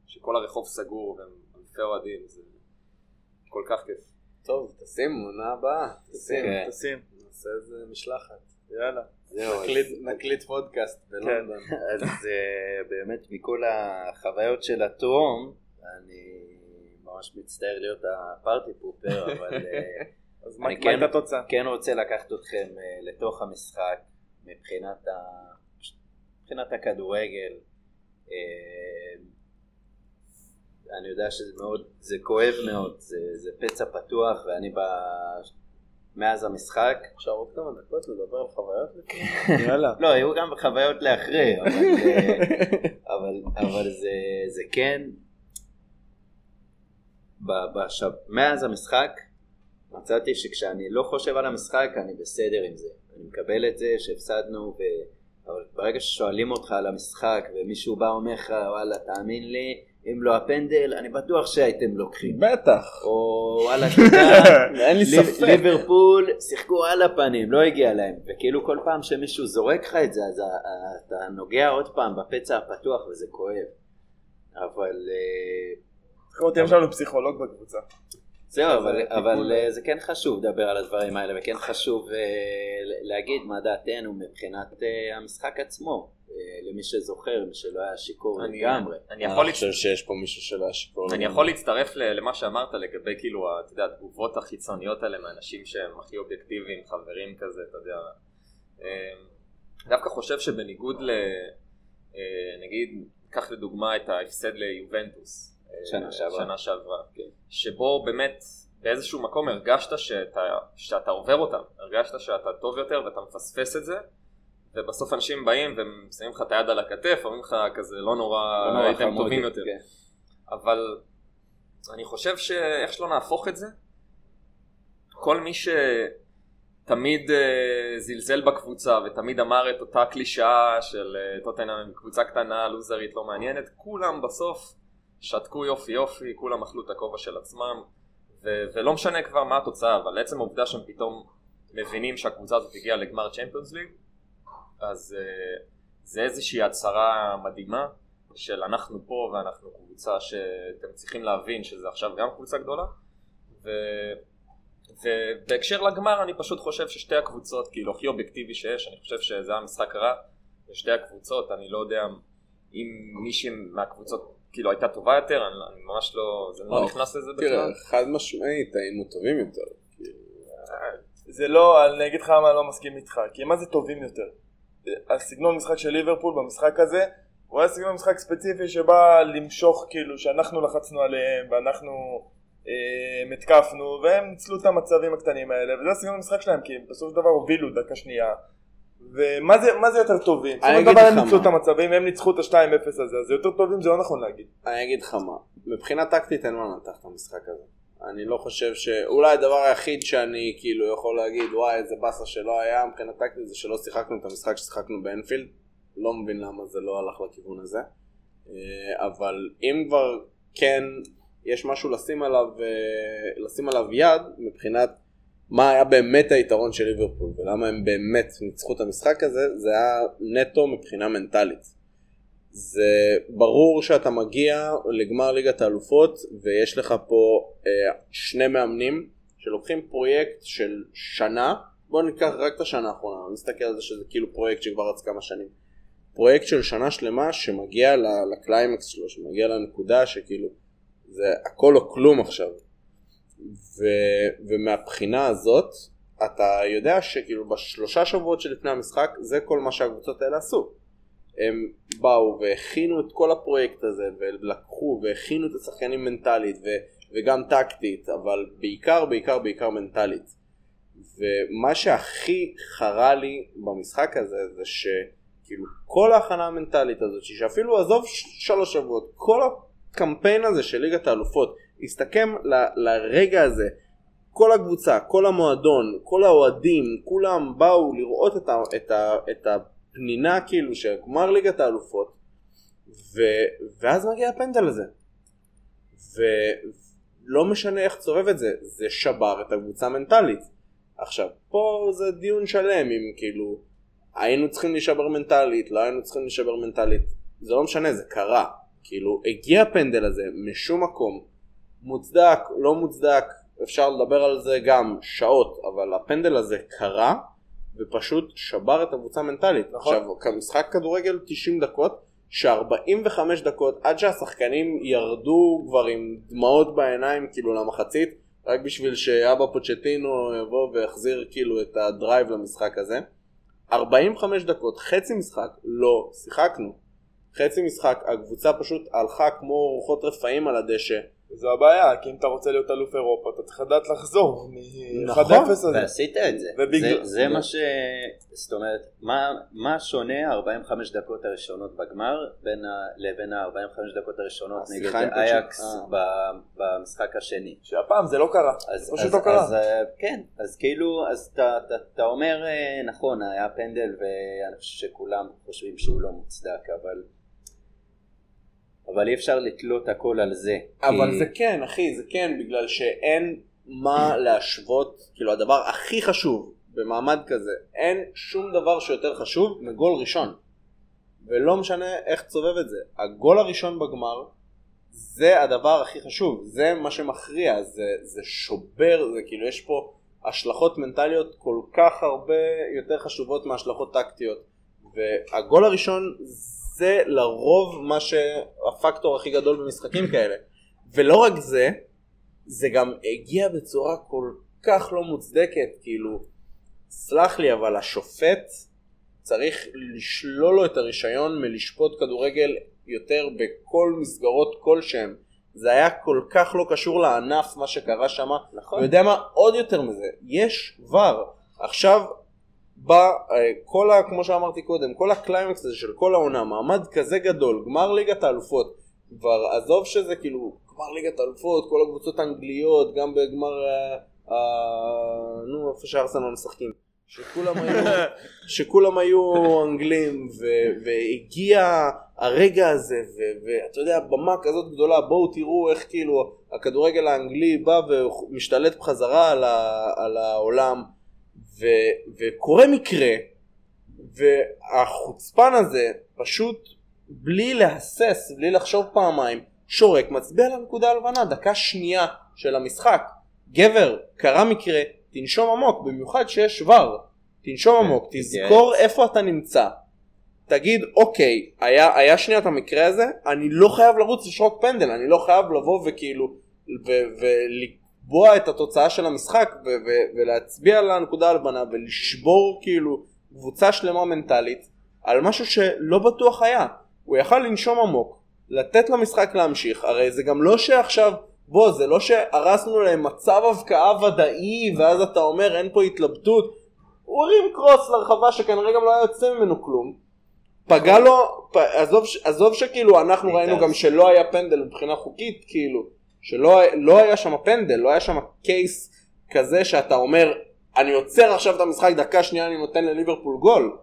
שכל הרחוב סגור והם אלפי אוהדים, זה כל כך כיף. טוב, תשים עונה הבאה. תשים. כן. תשים. נעשה איזה משלחת. יאללה. נקליט- פודקאסט בלונדון. אז אה, באמת מכל החוויות של הטרום, אני ממש מצטער להיות הפארטי פופר, אבל אה, אז מה כן- הייתה התוצאה? כן רוצה לקחת אתכם אה, לתוך המשחק מבחינת, ה... מבחינת הכדורגל. אה, אני יודע שזה מאוד, זה כואב מאוד, זה, זה פצע פתוח ואני ב... מאז המשחק, עכשיו עוד כמה דקות לדבר על חוויות? יאללה. לא, היו גם חוויות לאחרי, אבל, אבל, אבל זה, זה כן, ב- בש... מאז המשחק מצאתי שכשאני לא חושב על המשחק אני בסדר עם זה, אני מקבל את זה שהפסדנו, ו... אבל ברגע ששואלים אותך על המשחק ומישהו בא אומר לך וואלה תאמין לי אם לא הפנדל אני בטוח שהייתם לוקחים בטח. או וואלה אין לי ספק. ליברפול שיחקו על הפנים, לא הגיע להם, וכאילו כל פעם שמישהו זורק לך את זה, אז אתה נוגע עוד פעם בפצע הפתוח וזה כואב. אבל אותי, יש לנו פסיכולוג בקבוצה. זהו, אבל, אה, זה כן חשוב לדבר על הדברים האלה, וכן חשוב אה, להגיד מה דעתנו מבחינת אה, המשחק עצמו, למי שזוכר, מי שלא היה שיכור אני- לגמרי. אני יכול אני חושב שיש פה מישהו שלא היה שיכור. אני יכול להצטרף למה שאמרת לגבי כאילו, אתה יודע, התגובות החיצוניות האלה מאנשים שהם הכי אובייקטיביים, חברים כזה, אתה יודע. דווקא חושב שבניגוד ל... נגיד, קח לדוגמה את ההפסד ליובנטוס. אה, שנה שעברה. שנה שעברה. שבו באמת באיזשהו מקום הרגשת שאתה, שאתה עובר אותם, הרגשת שאתה טוב יותר ואתה מפספס את זה. ובסוף אנשים באים ושמים לך את היד על הכתף, אומרים לך כזה לא נורא, לא נורא הייתם טובים יותר. כן. אבל אני חושב שאיך שלא נהפוך את זה, כל מי שתמיד אה, זלזל בקבוצה ותמיד אמר את אותה קלישאה של אה, טוטנאם קבוצה קטנה, לוזרית, לא מעניינת, כולם בסוף שתקו יופי יופי, כולם אכלו את הכובע של עצמם, ו- ולא משנה כבר מה התוצאה, אבל עצם העובדה שהם פתאום מבינים שהקבוצה הזאת הגיעה לגמר צ'מפיונס ליג, אז אה, זה איזושהי הצהרה מדהימה של אנחנו פה ואנחנו קבוצה שאתם צריכים להבין שזה עכשיו גם קבוצה גדולה ו... ובהקשר לגמר אני פשוט חושב ששתי הקבוצות כאילו הכי אובייקטיבי שיש אני חושב שזה היה משחק רע לשתי הקבוצות אני לא יודע אם מישהי מהקבוצות כאילו הייתה טובה יותר אני, אני ממש לא זה לא לא, נכנס לזה תראה, בכלל חד משמעית היינו טובים יותר. כאילו, זה לא, אני אגיד לך למה אני לא מסכים איתך, כי מה זה טובים יותר? הסגנון משחק של ליברפול במשחק הזה, הוא היה סגנון משחק ספציפי שבא למשוך כאילו שאנחנו לחצנו עליהם ואנחנו אה, התקפנו והם ניצלו את המצבים הקטנים האלה וזה הסגנון המשחק שלהם כי הם בסופו של דבר הובילו דקה שנייה ומה זה, מה זה יותר טובים? של אגיד לך הם ניצלו מה. את המצבים הם ניצחו את ה-2-0 הזה אז יותר טובים זה לא נכון להגיד אני אגיד לך מה, מבחינה טקטית אין מה לנתח את המשחק הזה. אני לא חושב ש... אולי הדבר היחיד שאני כאילו יכול להגיד וואי איזה באסה שלא היה מבחינה טקטית זה שלא שיחקנו את המשחק ששיחקנו באנפילד. לא מבין למה זה לא הלך לכיוון הזה. אה, אבל אם כבר כן יש משהו לשים עליו, אה, לשים עליו יד מבחינת מה היה באמת היתרון של ליברפול ולמה הם באמת ניצחו את המשחק הזה זה היה נטו מבחינה מנטלית. זה ברור שאתה מגיע לגמר ליגת האלופות ויש לך פה אה, שני מאמנים שלוקחים פרויקט של שנה. בוא ניקח רק את השנה האחרונה אני מסתכל על זה שזה כאילו פרויקט שכבר רץ כמה שנים. פרויקט של שנה שלמה שמגיע לקליימקס שלו שמגיע לנקודה שכאילו זה הכל או כלום עכשיו ו, ומהבחינה הזאת אתה יודע שכאילו בשלושה שבועות שלפני המשחק זה כל מה שהקבוצות האלה עשו. הם באו והכינו את כל הפרויקט הזה ולקחו והכינו את השחקנים מנטלית ו, וגם טקטית אבל בעיקר בעיקר בעיקר מנטלית. ומה שהכי חרה לי במשחק הזה זה שכאילו כל ההכנה המנטלית הזאת שאפילו עזוב שלוש שבועות כל הקמפיין הזה של ליגת האלופות הסתכם ל, לרגע הזה. כל הקבוצה, כל המועדון, כל האוהדים, כולם באו לראות את, ה, את, ה, את הפנינה כאילו של גמר ליגת האלופות ו, ואז מגיע הפנדל הזה. ולא משנה איך תסובב את זה, זה שבר את הקבוצה המנטלית עכשיו פה זה דיון שלם אם כאילו היינו צריכים להישבר מנטלית, לא היינו צריכים להישבר מנטלית זה לא משנה, זה קרה. כאילו הגיע הפנדל הזה משום מקום מוצדק, לא מוצדק, אפשר לדבר על זה גם שעות, אבל הפנדל הזה קרה ופשוט שבר את הקבוצה המנטלית. נכון. עכשיו, משחק כדורגל 90 דקות, ש-45 דקות עד שהשחקנים ירדו כבר עם דמעות בעיניים כאילו למחצית, רק בשביל שאבא פוצ'טינו יבוא ויחזיר כאילו את הדרייב למשחק הזה. 45 דקות, חצי משחק, לא שיחקנו. חצי משחק, הקבוצה פשוט הלכה כמו רוחות רפאים על הדשא. זו הבעיה כי אם אתה רוצה להיות אלוף אירופה אתה צריך לדעת לחזור מ-1-0 נכון. הזה ועשית את זה. ובגלל- זה, זה מה ש... זאת אומרת, מה, מה שונה 45 דקות הראשונות בגמר בין ה... לבין ה-45 דקות הראשונות נגד השיחה עם אייקס פוצ'ט- ב- במשחק השני? שהפעם זה לא קרה אז, זה פשוט אז, לא קרה אז, אה, כן, אז כאילו, אז אתה, אתה, אתה אומר, אה, נכון, היה פנדל ואני חושב שכולם חושבים שהוא לא מוצדק, אבל, אבל אי אפשר לתלות הכל על זה. אבל כי- זה כן, אחי, זה כן, בגלל שאין מה להשוות, כאילו הדבר הכי חשוב במעמד כזה, אין שום דבר שיותר חשוב מגול ראשון. ולא משנה איך תסובב את זה. הגול הראשון בגמר זה הדבר הכי חשוב, זה מה שמכריע, זה, זה שובר, זה כאילו יש פה השלכות מנטליות כל כך הרבה יותר חשובות מהשלכות טקטיות. והגול הראשון זה לרוב מה שהפקטור הכי גדול במשחקים כאלה. ולא רק זה, זה גם הגיע בצורה כל כך לא מוצדקת, כאילו, סלח לי, אבל השופט צריך לשלול לו את הרישיון מלשפוט כדורגל יותר בכל מסגרות כלשהם. זה היה כל כך לא קשור לענף מה שקרה שם. נכון. ויודע מה? עוד יותר מזה, יש VAR. עכשיו בא אה, כל ה... כמו שאמרתי קודם, כל הקליימקס הזה של כל העונה, מעמד כזה גדול, גמר ליגת האלופות. כבר עזוב שזה כאילו גמר ליגת האלופות, כל הקבוצות האנגליות, גם בגמר ה... ה... נו, איפה שארסנל משחקים. שכולם היו, שכולם היו אנגלים ו, והגיע הרגע הזה ו- ואתה יודע במה כזאת גדולה בואו תראו איך כאילו הכדורגל האנגלי בא ומשתלט בחזרה על, ה- על העולם ו- וקורה מקרה והחוצפן הזה פשוט בלי להסס בלי לחשוב פעמיים שורק מצביע על הנקודה הלבנה דקה שנייה של המשחק. גבר קרה מקרה תנשום עמוק במיוחד שיש ור. תנשום עמוק תזכור איפה אתה נמצא. תגיד אוקיי היה, היה שנייה את המקרה הזה אני לא חייב לרוץ לשרוק פנדל אני לא חייב לבוא וכאילו ולקבוע את התוצאה של המשחק ו- ו- ולהצביע על הנקודה הלבנה ולשבור כאילו קבוצה שלמה מנטלית על משהו שלא בטוח היה. הוא יכל לנשום עמוק לתת למשחק להמשיך הרי זה גם לא שעכשיו בוא זה לא שהרסנו להם מצב הבקעה ודאי ואז אתה אומר אין פה התלבטות. הוא הרים קרוס לרחבה שכנראה גם לא היה יוצא ממנו כלום. פגע לו, פ... עזוב, עזוב שכאילו אנחנו ראינו גם שלא היה פנדל מבחינה חוקית כאילו שלא לא היה שם פנדל לא היה שם קייס כזה שאתה אומר אני עוצר עכשיו את המשחק דקה שנייה אני נותן לליברפול גול.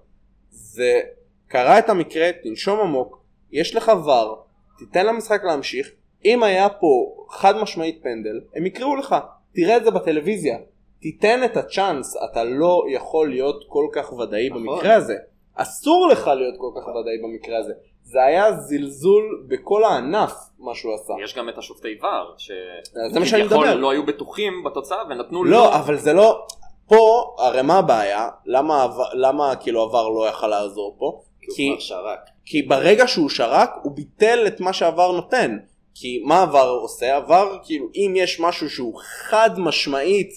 זה קרה את המקרה תנשום עמוק יש לך ור תיתן למשחק להמשיך. אם היה פה חד משמעית פנדל הם יקראו לך תראה את זה בטלוויזיה. תיתן את הצ'אנס אתה לא יכול להיות כל כך ודאי נכון. במקרה הזה. אסור לך להיות כל כך ודאי במקרה הזה זה היה זלזול בכל הענף מה שהוא עשה יש גם את השופטי ור, שאני שכביכול. לא היו בטוחים בתוצאה ונתנו לו. לא אבל זה לא פה הרי מה הבעיה למה למה כאילו עבר לא יכל לעזור פה כי כי הוא כבר שרק. כי ברגע שהוא שרק הוא ביטל את מה שעבר נותן כי מה עבר עושה עבר כאילו אם יש משהו שהוא חד משמעית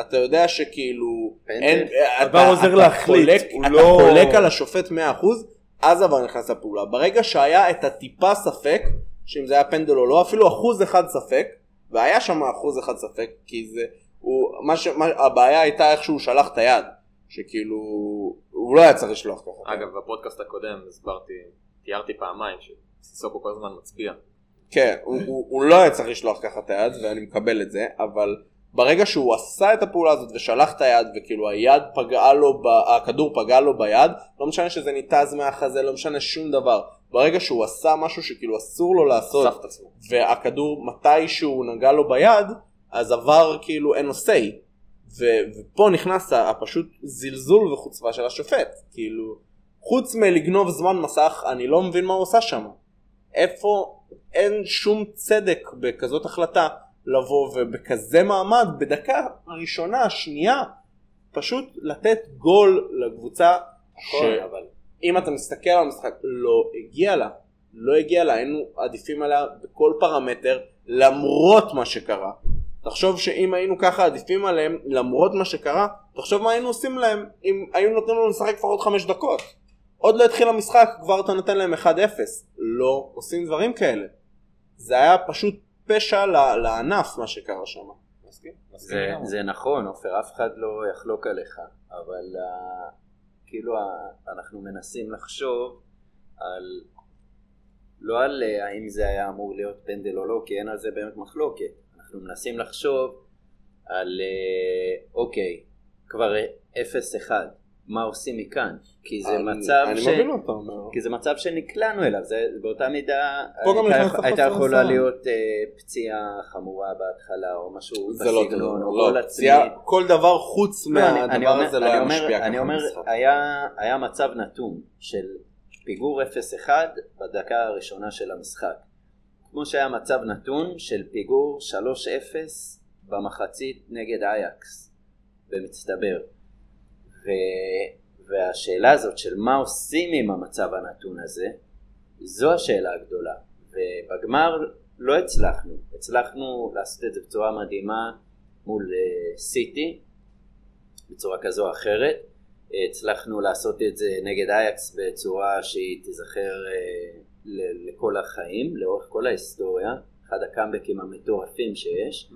אתה יודע שכאילו פנדל. אין, עבר עוזר להחליט, חולק, הוא אתה לא- חולק על השופט 100% אז עבר נכנס לפעולה ברגע שהיה את הטיפה ספק שאם זה היה פנדל או לא אפילו אחוז אחד ספק והיה שם אחוז אחד ספק כי זה הוא מה ש... מה, הבעיה הייתה איך שהוא שלח את היד שכאילו הוא לא היה צריך לשלוח ככה אגב, בפודקאסט הקודם הסברתי, תיארתי פעמיים שסיסוקו כל הזמן מצביע. כן, הוא, הוא, הוא לא היה צריך לשלוח ככה את היד ואני מקבל את זה, אבל ברגע שהוא עשה את הפעולה הזאת ושלח את היד וכאילו היד פגעה לו, ב, הכדור פגע לו ביד, לא משנה שזה ניתז מהחזה, לא משנה שום דבר. ברגע שהוא עשה משהו שכאילו אסור לו לעשות. והכדור מתי שהוא נגע לו ביד, אז עבר כאילו אין לו say. ו- ופה נכנס הפשוט זלזול וחוצפה של השופט. כאילו, חוץ מלגנוב זמן מסך, אני לא מבין מה הוא עושה שם. איפה אין שום צדק בכזאת החלטה לבוא ובכזה מעמד בדקה הראשונה, השנייה, פשוט לתת גול לקבוצה נכון, אבל שאם אתה מסתכל על המשחק לא הגיע לה, לא הגיע לה, היינו עדיפים עליה בכל פרמטר למרות מה שקרה. תחשוב שאם היינו ככה עדיפים עליהם למרות מה שקרה, תחשוב מה היינו עושים להם אם היינו נותנים לנו לשחק לפחות חמש דקות. עוד לא התחיל המשחק כבר אתה נותן להם 1-0. לא עושים דברים כאלה. זה היה פשוט פשע לענף מה שקרה שם. זה. זה נכון, עופר, אף אחד לא יחלוק עליך, אבל uh, כאילו אנחנו מנסים לחשוב על, לא על uh, האם זה היה אמור להיות פנדל או לא, כי אין על זה באמת מחלוקת. אנחנו מנסים לחשוב על, uh, אוקיי, כבר 0-1, מה עושים מכאן? כי זה אני- מצב אני ש... מבין מה אתה אומר. כי זה מצב שנקלענו אליו, זה באותה מידה הייתה, הייתה יכולה. להיות אה, פציעה חמורה בהתחלה או משהו לא בסגנון, או לא, גול לא, עצמי. פציעה, כל דבר חוץ לא, אני- אני מהדבר אומר- הזה לא אני היה אומר- משפיע ככה אני אומר. היה, היה מצב נתון של פיגור 0-1 בדקה הראשונה של המשחק. כמו שהיה מצב נתון של פיגור 3-0 במחצית נגד אייקס, במצטבר. ו... והשאלה הזאת של מה עושים עם המצב הנתון הזה, זו השאלה הגדולה. ובגמר לא הצלחנו, הצלחנו לעשות את זה בצורה מדהימה מול אה, סיטי, בצורה כזו או אחרת. הצלחנו לעשות את זה נגד אייקס בצורה שהיא תיזכר אה, לכל החיים, לאורך כל ההיסטוריה, אחד הקאמבקים המטורפים שיש.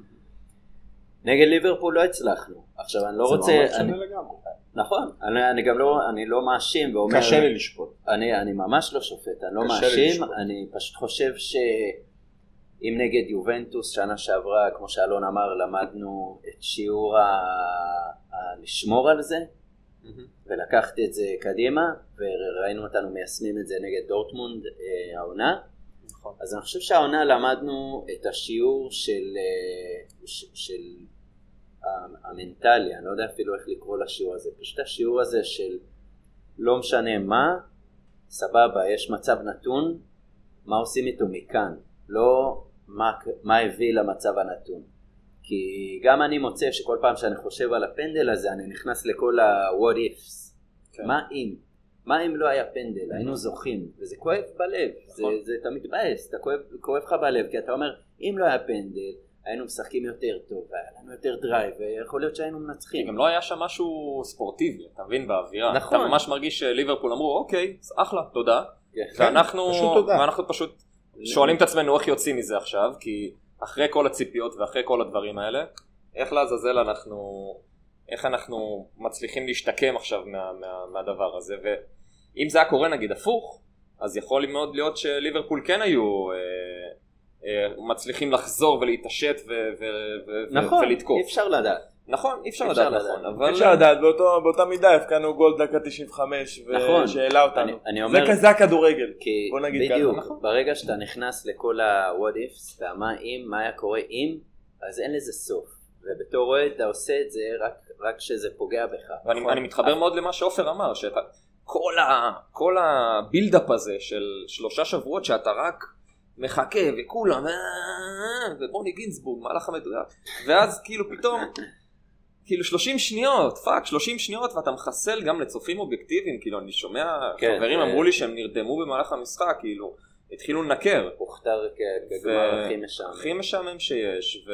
נגד ליברפול לא הצלחנו. עכשיו אני לא רוצה... זה ממש אני- שונה לגמרי. נכון, אני, אני גם לא, אני לא מאשים ואומר... קשה לי לשפוט. אני, אני ממש לא שופט, אני לא מאשים. אני פשוט חושב שאם נגד יובנטוס שנה שעברה, כמו שאלון אמר, למדנו את שיעור ה... ה... לשמור על זה, ולקחת את זה קדימה, וראינו אותנו מיישמים את זה נגד דורטמונד אה, העונה. נכון. אז אני חושב שהעונה למדנו את השיעור של, אה, של ה- המנטלי, אני לא יודע אפילו איך לקרוא לשיעור הזה, פשוט השיעור הזה של לא משנה מה, סבבה, יש מצב נתון, מה עושים איתו מכאן, לא מה, מה הביא למצב הנתון. כי גם אני מוצא שכל פעם שאני חושב על הפנדל הזה, אני נכנס לכל ה-what ifs. כן. מה אם? מה אם לא היה פנדל? היינו זוכים, וזה כואב בלב, זה, נכון. זה אתה מתבאס, אתה כואב, כואב לך בלב, כי אתה אומר, אם לא היה פנדל, היינו משחקים יותר טוב, והיה לנו יותר drive, ויכול להיות שהיינו כי מנצחים. גם לא היה שם משהו ספורטיבי, אתה מבין, באווירה. נכון. אתה ממש מרגיש שליברפול אמרו, אוקיי, אחלה, תודה. כן. ואנחנו, פשוט תודה. ואנחנו פשוט שואלים את עצמנו איך יוצאים מזה עכשיו, כי אחרי כל הציפיות ואחרי כל הדברים האלה, איך לעזאזל אנחנו, איך אנחנו מצליחים להשתקם עכשיו מה, מה, מהדבר הזה, ואם זה היה קורה נגיד הפוך, אז יכול מאוד להיות שליברפול כן היו אה, מצליחים לחזור ולהתעשת ו- ו- ו- נכון, ולתקוף. אי אפשר לדעת. נכון, אי אפשר אפשר לדעת לדעת. נכון, אבל... אי אפשר לדעת, באותו- באותה מידה הבקענו גול דקה 95, נכון. שהעלה אותנו. אני- אני זה אומר- כזה הכדורגל. כי בוא נגיד ככה, בדיוק, נכון. ברגע שאתה נכנס לכל ה-what ifs, והמה אם, מה היה קורה אם, אז אין לזה סוף. ובתור אוהד אתה עושה את זה רק, רק כשזה פוגע בך. ואני נכון? אני מתחבר מאוד למה שעופר אמר, שאתה, כל, ה, כל הבילדאפ הזה של שלושה שבועות שאתה רק מחכה וכולם, "אה, ובוני גינזבורג, מהלך המדויק, ואז כאילו פתאום, כאילו 30 שניות, fuck, 30 שניות ואתה מחסל גם לצופים אובייקטיביים, כאילו אני שומע, כן, חברים זה- אמרו לי שהם נרדמו במהלך המשחק, כאילו, התחילו לנקר. הוכתר כגמר הכי משעמם. הכי משעמם שיש,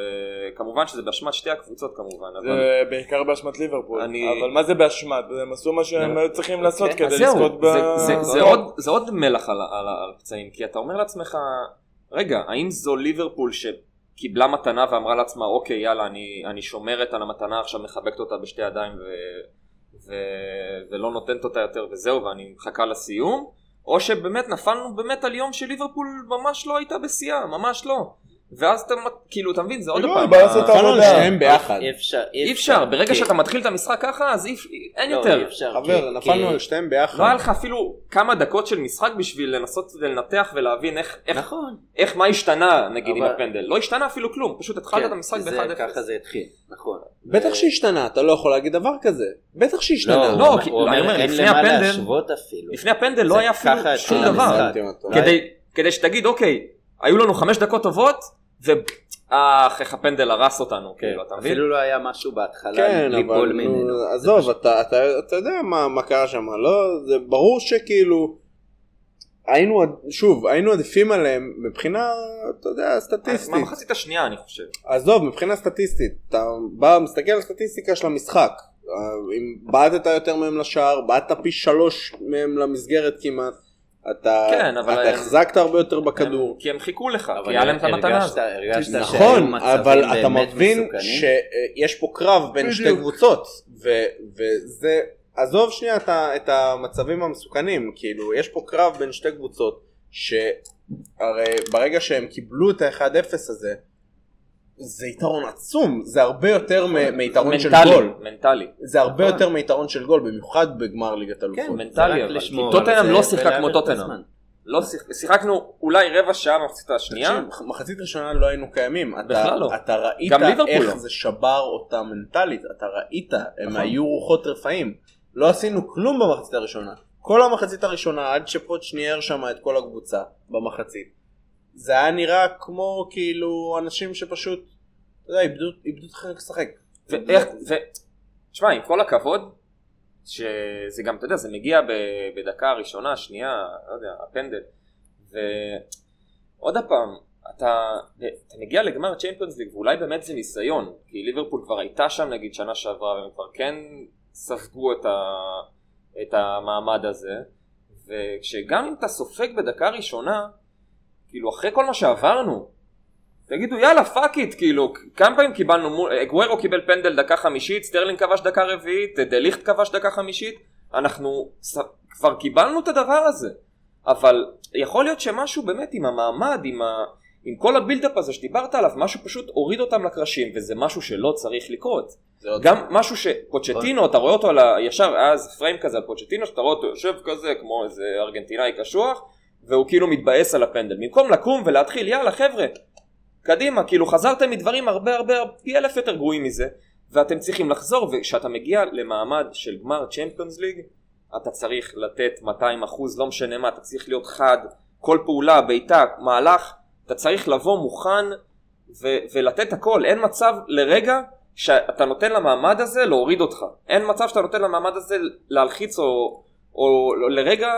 וכמובן שזה באשמת שתי הקבוצות כמובן. זה בעיקר באשמת ליברפול. אני- אבל מה זה באשמת? הם עשו מה שהם היו צריכים לעשות כן, כדי לזכות ב... זה, זה, זה, לא. עוד, זה עוד מלח על, הפצעים, כי אתה אומר לעצמך, רגע, האם זו ליברפול שקיבלה מתנה ואמרה לעצמה, אוקיי, יאללה, אני, אני שומרת על המתנה, עכשיו מחבקת אותה בשתי ידיים ו, ו, ולא נותנת אותה יותר וזהו, ואני מחכה לסיום, או שבאמת נפלנו באמת על יום שליברפול ממש לא הייתה בשיאה, ממש לא. ואז אתה, כאילו, אתה מבין, זה עוד לא, פעם, העבודה. שניהם ביחד. אי אפשר, ברגע כי- שאתה מתחיל את המשחק ככה, אז אי, אין לא, יותר. חבר, כי- נפלנו כי- על שתיהם ביחד. לא היה לך אפילו כמה דקות של משחק בשביל לנסות לנתח ולהבין איך, נכון. מה השתנה נגיד עם הפנדל. לא השתנה אפילו כלום, פשוט התחלת את המשחק זה- ב-1-0. ככה זה התחיל, נכון. בטח שהשתנה, אתה לא יכול להגיד דבר כזה. בטח שהשתנה. לא, לפני הפנדל-. לפני הפנדל לא היה אפילו שום דבר. כדי שתגיד אוקיי, היו לנו חמש דקות טובות, ואח איך הפנדל הרס אותנו, כאילו, אתה מבין? אפילו לא היה משהו בהתחלה כן, ליפול אבל ממנו. נו, עזוב, אתה, אתה, אתה יודע מה, מה קרה שם, לא? זה ברור שכאילו, היינו, שוב, היינו עדיפים עליהם מבחינה, אתה יודע, סטטיסטית. מהמחצית השנייה אני חושב. עזוב, מבחינה סטטיסטית, אתה בא, מסתכל על הסטטיסטיקה של המשחק. אה, אם בעטת יותר מהם לשער, בעטת פי שלוש מהם למסגרת כמעט. אתה, כן, אבל אתה הם- החזקת הרבה יותר בכדור. הם- כי הם חיכו לך, כי היה להם את המתנה הרגשת- הזאת. נכון, מצבים אבל אתה מבין מסוכנים. שיש פה קרב בין שתי בדיוק. קבוצות, ו- וזה, עזוב שנייה את את המצבים המסוכנים, כאילו, יש פה קרב בין שתי קבוצות, שהרי ברגע שהם קיבלו את ה-1-0 הזה, זה יתרון עצום, זה הרבה יותר מ- מיתרון של גול. מנטלי. זה הרבה נכון. יותר מיתרון של גול, במיוחד בגמר ליגת אלופות. כן, מנטלי, אבל לשמור כי זה לא שיחקה כמו. הזמן. לא שיח- שיחקנו אולי רבע שעה במחצית השנייה, מחצית ראשונה לא היינו קיימים. אתה, בכלל לא. אתה ראית איך לא. זה שבר אותה מנטלית, אתה ראית, הם נכון. היו רוחות רפאים. לא עשינו כלום במחצית הראשונה. כל המחצית הראשונה, עד שפוט שנייר שם את כל הקבוצה במחצית. זה היה נראה כמו כאילו אנשים שפשוט, אתה יודע, איבדו איבדו את החלק לשחק. ואיך, ו... תשמע, עם כל הכבוד, שזה גם, אתה יודע, זה מגיע ב- בדקה הראשונה, שנייה, לא יודע, הפנדל. ועוד פעם, אתה, אתה מגיע לגמר Champions League, ואולי באמת זה ניסיון, כי ליברפול כבר הייתה שם נגיד שנה שעברה, והם כבר כן ספגו את, ה, את המעמד הזה, וכשגם אם אתה סופג בדקה ראשונה, כאילו אחרי כל מה שעברנו, תגידו יאללה fuck it כאילו כמה פעמים קיבלנו מול אגוארו קיבל פנדל דקה חמישית סטרלינג כבש דקה רביעית דליכט כבש דקה חמישית אנחנו ס... כבר קיבלנו את הדבר הזה. אבל יכול להיות שמשהו באמת עם המעמד עם, ה... עם כל הבילדאפ הזה שדיברת עליו משהו פשוט הוריד אותם לקרשים וזה משהו שלא צריך לקרות. זה לא גם משהו שפוצ'טינו אתה רואה אותו על ה... ישר אז פריים כזה על פוצ'טינו שאתה רואה אותו יושב כזה כמו איזה ארגנטינאי קשוח והוא כאילו מתבאס על הפנדל. במקום לקום ולהתחיל יאללה חבר'ה קדימה, כאילו חזרתם מדברים הרבה הרבה פי אלף יותר גרועים מזה ואתם צריכים לחזור וכשאתה מגיע למעמד של גמר צ'מפיונס ליג אתה צריך לתת 200 אחוז, לא משנה מה, אתה צריך להיות חד, כל פעולה, בעיטה, מהלך, אתה צריך לבוא מוכן ו- ולתת הכל, אין מצב לרגע שאתה נותן למעמד הזה להוריד אותך, אין מצב שאתה נותן למעמד הזה להלחיץ או, או לרגע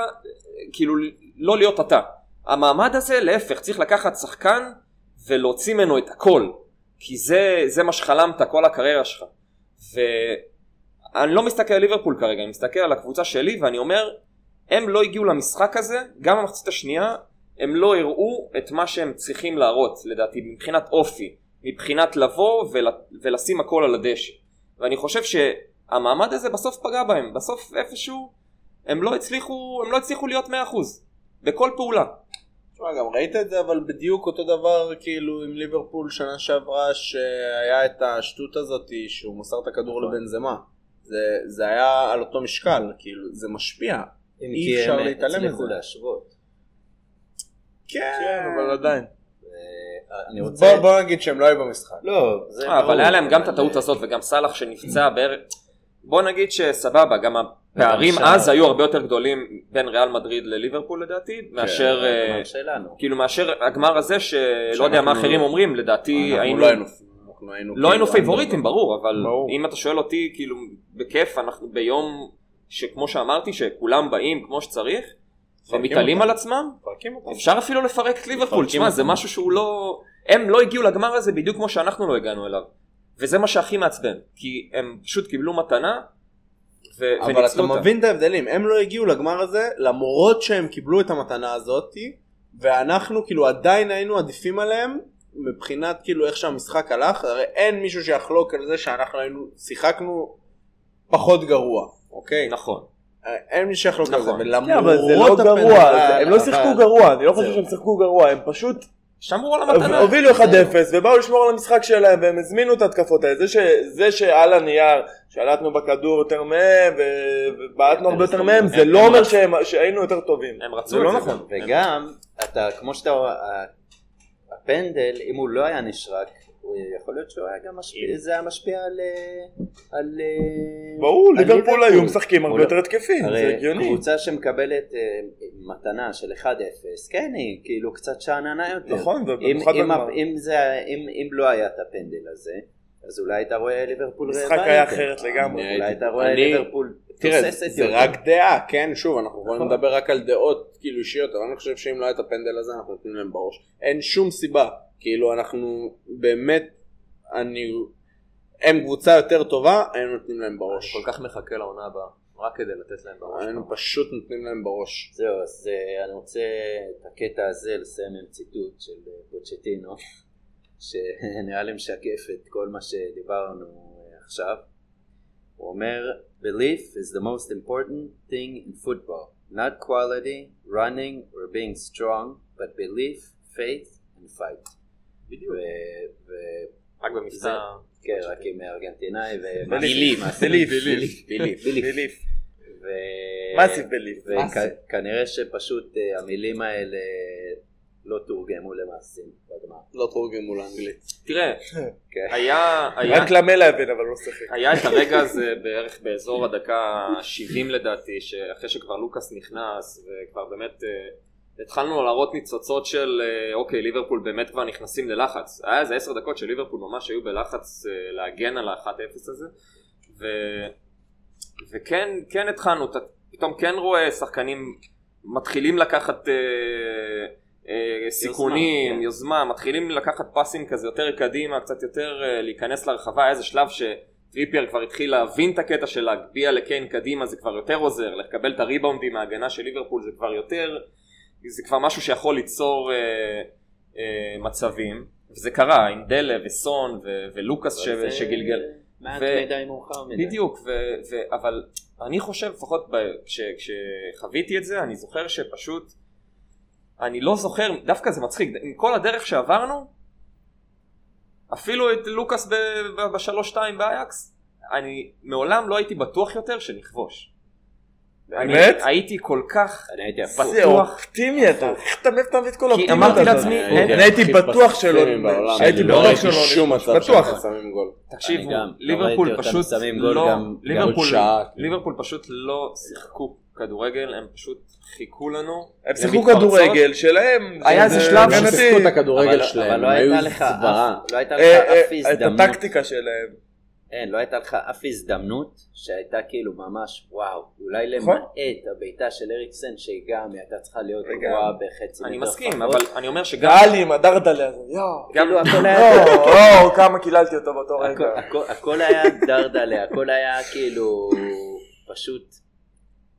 כאילו לא להיות אתה. המעמד הזה להפך צריך לקחת שחקן ולהוציא ממנו את הכל. כי זה, זה מה שחלמת כל הקריירה שלך. ואני לא מסתכל על ליברפול כרגע אני מסתכל על הקבוצה שלי ואני אומר הם לא הגיעו למשחק הזה גם במחצית השנייה הם לא הראו את מה שהם צריכים להראות לדעתי מבחינת אופי מבחינת לבוא ול, ולשים הכל על הדשא. ואני חושב שהמעמד הזה בסוף פגע בהם בסוף איפשהו הם לא הצליחו הם לא הצליחו להיות 100% בכל פעולה תשמע, גם ראית את זה אבל בדיוק אותו דבר כאילו עם ליברפול שנה שעברה שהיה את השטות הזאת שהוא מסר את הכדור נכון. לבנזמה. זה, זה היה על אותו משקל, כאילו זה משפיע. אם אי כי אפשר הם להתעלם הצליחו מזה. להשוות. כן, כן, אבל עדיין. אני רוצה... בוא, בוא נגיד שהם לא היו במשחק. לא, זה אה, אבל ברור, היה להם גם את הטעות אה, הזאת וגם סאלח שנפצע בערך בוא נגיד שסבבה גם הפערים אז. היו הרבה יותר גדולים בין ריאל מדריד לליברפול לדעתי מאשר זה אה. כאילו מאשר הגמר הזה שלא יודע מה אחרים אומרים לדעתי היינו לא היינו, לא כאילו פייבוריטים ברור אבל. אם אתה שואל אותי כאילו בכיף אנחנו ביום שכמו שאמרתי שכולם באים כמו שצריך ומתעלים. על עצמם. אפשר אפילו לפרק את ליברפול, תשמע זה. משהו שהוא לא, הם לא הגיעו לגמר הזה בדיוק כמו שאנחנו לא הגענו אליו, וזה מה שהכי מעצבן, כי הם פשוט קיבלו מתנה ו- אבל אתה וניצלו אותה. מבין את ההבדלים, הם לא הגיעו לגמר הזה למרות שהם קיבלו את המתנה הזאתי ואנחנו כאילו עדיין היינו עדיפים עליהם מבחינת כאילו איך שהמשחק הלך, הרי אין מישהו שיחלוק על זה שאנחנו היינו, שיחקנו פחות גרוע, אוקיי? נכון, אין מי שיחלוק על זה, נכון. ולמרות כן, אבל זה לא הפנדל- גרוע, זה- הם לא שיחקו גרוע, אני לא חושב. שהם שיחקו גרוע, הם פשוט שמרו על המתנה. הובילו 1-0 ובאו לשמור על המשחק שלהם והם הזמינו את ההתקפות האלה. זה ש- זה שעל הנייר שלטנו בכדור יותר מהם ו- ובעטנו הרבה יותר מהם, זה לא אומר שהיינו יותר טובים. הם רצו זה את לא זה נכון. גם. וגם, אתה, כמו שאתה הפנדל, אם הוא לא היה נשרק, יכול להיות שהוא היה גם משפיע, זה היה משפיע על... אה, על אה, ברור, ליברפול היו משחקים הרבה הוא יותר לא- התקפים, זה הגיוני. קבוצה שמקבלת אה, מתנה של 1-0, כן היא כאילו קצת שאננה יותר. נכון, זה, אם, אם לא היה את הפנדל הזה, אז אולי היית רואה ליברפול המשחק רעבה היה יותר. אחרת לגמרי. אולי היית רואה ליברפול תראה, תוססת זה יותר. רק דעה, כן, שוב, אנחנו יכולים נכון. לדבר רק על דעות כאילו אישיות, אבל אני חושב שאם לא היה את הפנדל הזה, אנחנו נותנים להם בראש. אין שום סיבה, כאילו אנחנו באמת, אני, הם קבוצה יותר טובה, היינו נותנים להם בראש. כל כך מחכה לעונה הבאה, רק כדי לתת להם בראש. היינו פשוט נותנים להם בראש. זהו, אז אה, אני רוצה את הקטע הזה לסיים עם ציטוט של אה, פוצ'טינו, שנראה לי משקף את כל מה שדיברנו אה, עכשיו. הוא אומר, Belief is the most important thing in football. Not quality, running or being strong, but belief, faith and fight. בדיוק. ו- ו- רק במבצע. כן, רק עם ארגנטינאי ו... בליף, בליף, בליף. ו- מאסיב בליף. וכנראה שפשוט אה, המילים האלה לא תורגמו למעשים בגמר. לא תורגמו לאנגלית. תראה, כן. היה, היה, רק למלה הבין אבל לא שיחק. היה את הרגע הזה בערך באזור הדקה 70 לדעתי, שאחרי שכבר לוקאס נכנס וכבר באמת אה, התחלנו להראות ניצוצות של אה, אוקיי ליברפול באמת כבר נכנסים ללחץ היה איזה עשר דקות של ליברפול ממש היו בלחץ אה, להגן על ה-1-0 הזה ו... וכן כן התחלנו אתה פתאום כן רואה שחקנים מתחילים לקחת אה, סיכונים, יוזמה, כן. יוזמה, מתחילים לקחת פסים כזה יותר קדימה, קצת יותר אה, להיכנס לרחבה, איזה שלב שטריפייר כבר התחיל להבין את הקטע של להגביה לקיין קדימה זה כבר יותר עוזר, לקבל את הריבאונדים מההגנה של ליברפול זה כבר יותר, זה כבר משהו שיכול ליצור אה, אה, מצבים, וזה קרה עם דלה וסון ו- ולוקאס ש- זה שגלגל. מעט ו- מדי מאוחר מדי. בדיוק, ו- ו- אבל אני חושב, לפחות ב- כש- כשחוויתי את זה, אני זוכר שפשוט, אני לא זוכר, דווקא זה מצחיק, עם כל הדרך שעברנו, אפילו את לוקאס בשלוש שתיים באייקס, אני מעולם לא הייתי בטוח יותר שנכבוש. אני באמת? הייתי כל כך, אני הייתי הפוך. זה אופטימי אתה, איך אתה מביא את כל האופטימיות אמרתי הזאת? לעצמי, אני הייתי בטוח שלא, בעולם. הייתי לא בטוח ראיתי שלא, שום מצב בטוח. שאנחנו שמים גול. תקשיבו, לא ליברפול פשוט לא, שעה. ליברפול פשוט לא שיחקו כדורגל, הם פשוט חיכו לנו. הם שיחקו. כדורגל שלהם. היה זה איזה שלב הם הגנתי. שיחקו את אבל- הכדורגל אבל שלהם, לא הם היו הייתה לך אף-. לא הייתה לך אה, אף אה, את הזדמנות. הטקטיקה שלהם. אין, לא הייתה לך אף הזדמנות שהייתה כאילו ממש וואו, אולי נכון. למעט הבעיטה של אריקסן שהיא גם הייתה צריכה להיות. גבוהה בחצי אני מטר מסכים, לפחות. אבל אני אומר שגם... גאלי עם הדרדלה הזה, יואו. כאילו הכל היה או, או, כמה קיללתי אותו באותו רגע. הכל היה דרדלה, הכל היה כאילו פשוט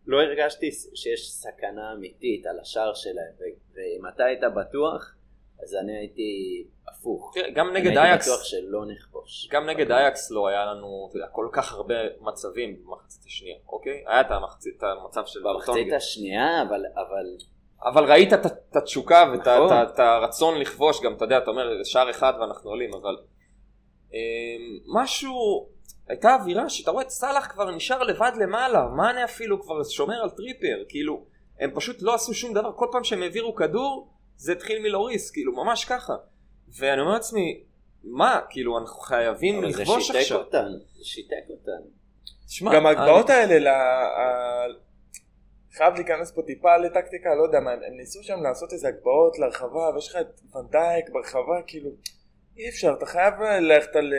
לא הרגשתי שיש סכנה אמיתית על השער שלהם ו- ואם אתה היית בטוח אז אני הייתי הפוך. תראה, גם אני נגד הייתי אייקס, בטוח שלא נכבוש. גם נגד אייקס לא היה לנו, אתה יודע, כל כך הרבה מצבים במחצית השנייה, אוקיי? היה את המחצית, המצב של במחצית. השנייה אבל אבל אבל ראית את התשוקה ואת נכון. הרצון לכבוש, גם אתה יודע, אתה אומר, שער אחד ואנחנו עולים, אבל אמ, משהו, הייתה אווירה שאתה רואה את סאלח כבר נשאר לבד למעלה, מאנה אפילו כבר שומר על טריפר, כאילו, הם פשוט לא עשו שום דבר, כל פעם שהם העבירו כדור, זה התחיל מלוריס, כאילו, ממש ככה. ואני אומר לעצמי, מה, כאילו, אנחנו חייבים אבל זה לכבוש שיתק עכשיו. אותנו, זה שיתק אותנו. תשמע, גם ההגבהות אני- האלה, ל- ה- חייב להיכנס פה טיפה לטקטיקה, לא יודע מה, הם ניסו שם לעשות איזה הגבהות להרחבה, ויש לך את ונדייק ברחבה, כאילו, אי אפשר, אתה חייב ללכת על...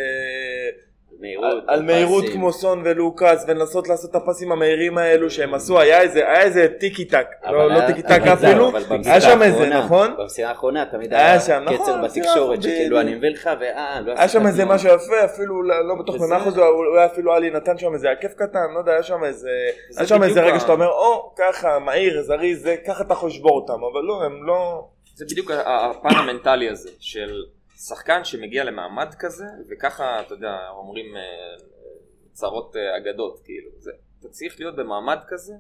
מהירות, על, מהירות. כמו סון ולוקאס ולנסות לעשות את הפסים המהירים האלו שהם עשו היה איזה היה איזה טיקי טק לא, לא טיקי טק אפילו היה שם איזה נכון במסירה האחרונה תמיד היה נכון, קצר במסירה בתקשורת שכאילו. אני מביא לך ואה לא היה שם איזה. משהו יפה אפילו לא במאה אחוז אולי אפילו עלי נתן שם איזה עקף קטן לא יודע היה שם איזה זה היה שם איזה רגע שאתה אומר או ככה מהיר זריז זה ככה אתה יכול לשבור אותם אבל לא הם לא זה בדיוק הפן המנטלי הזה של שחקן שמגיע למעמד כזה וככה אתה יודע אומרים אה, צרות אה, אגדות כאילו זה, אתה צריך להיות במעמד כזה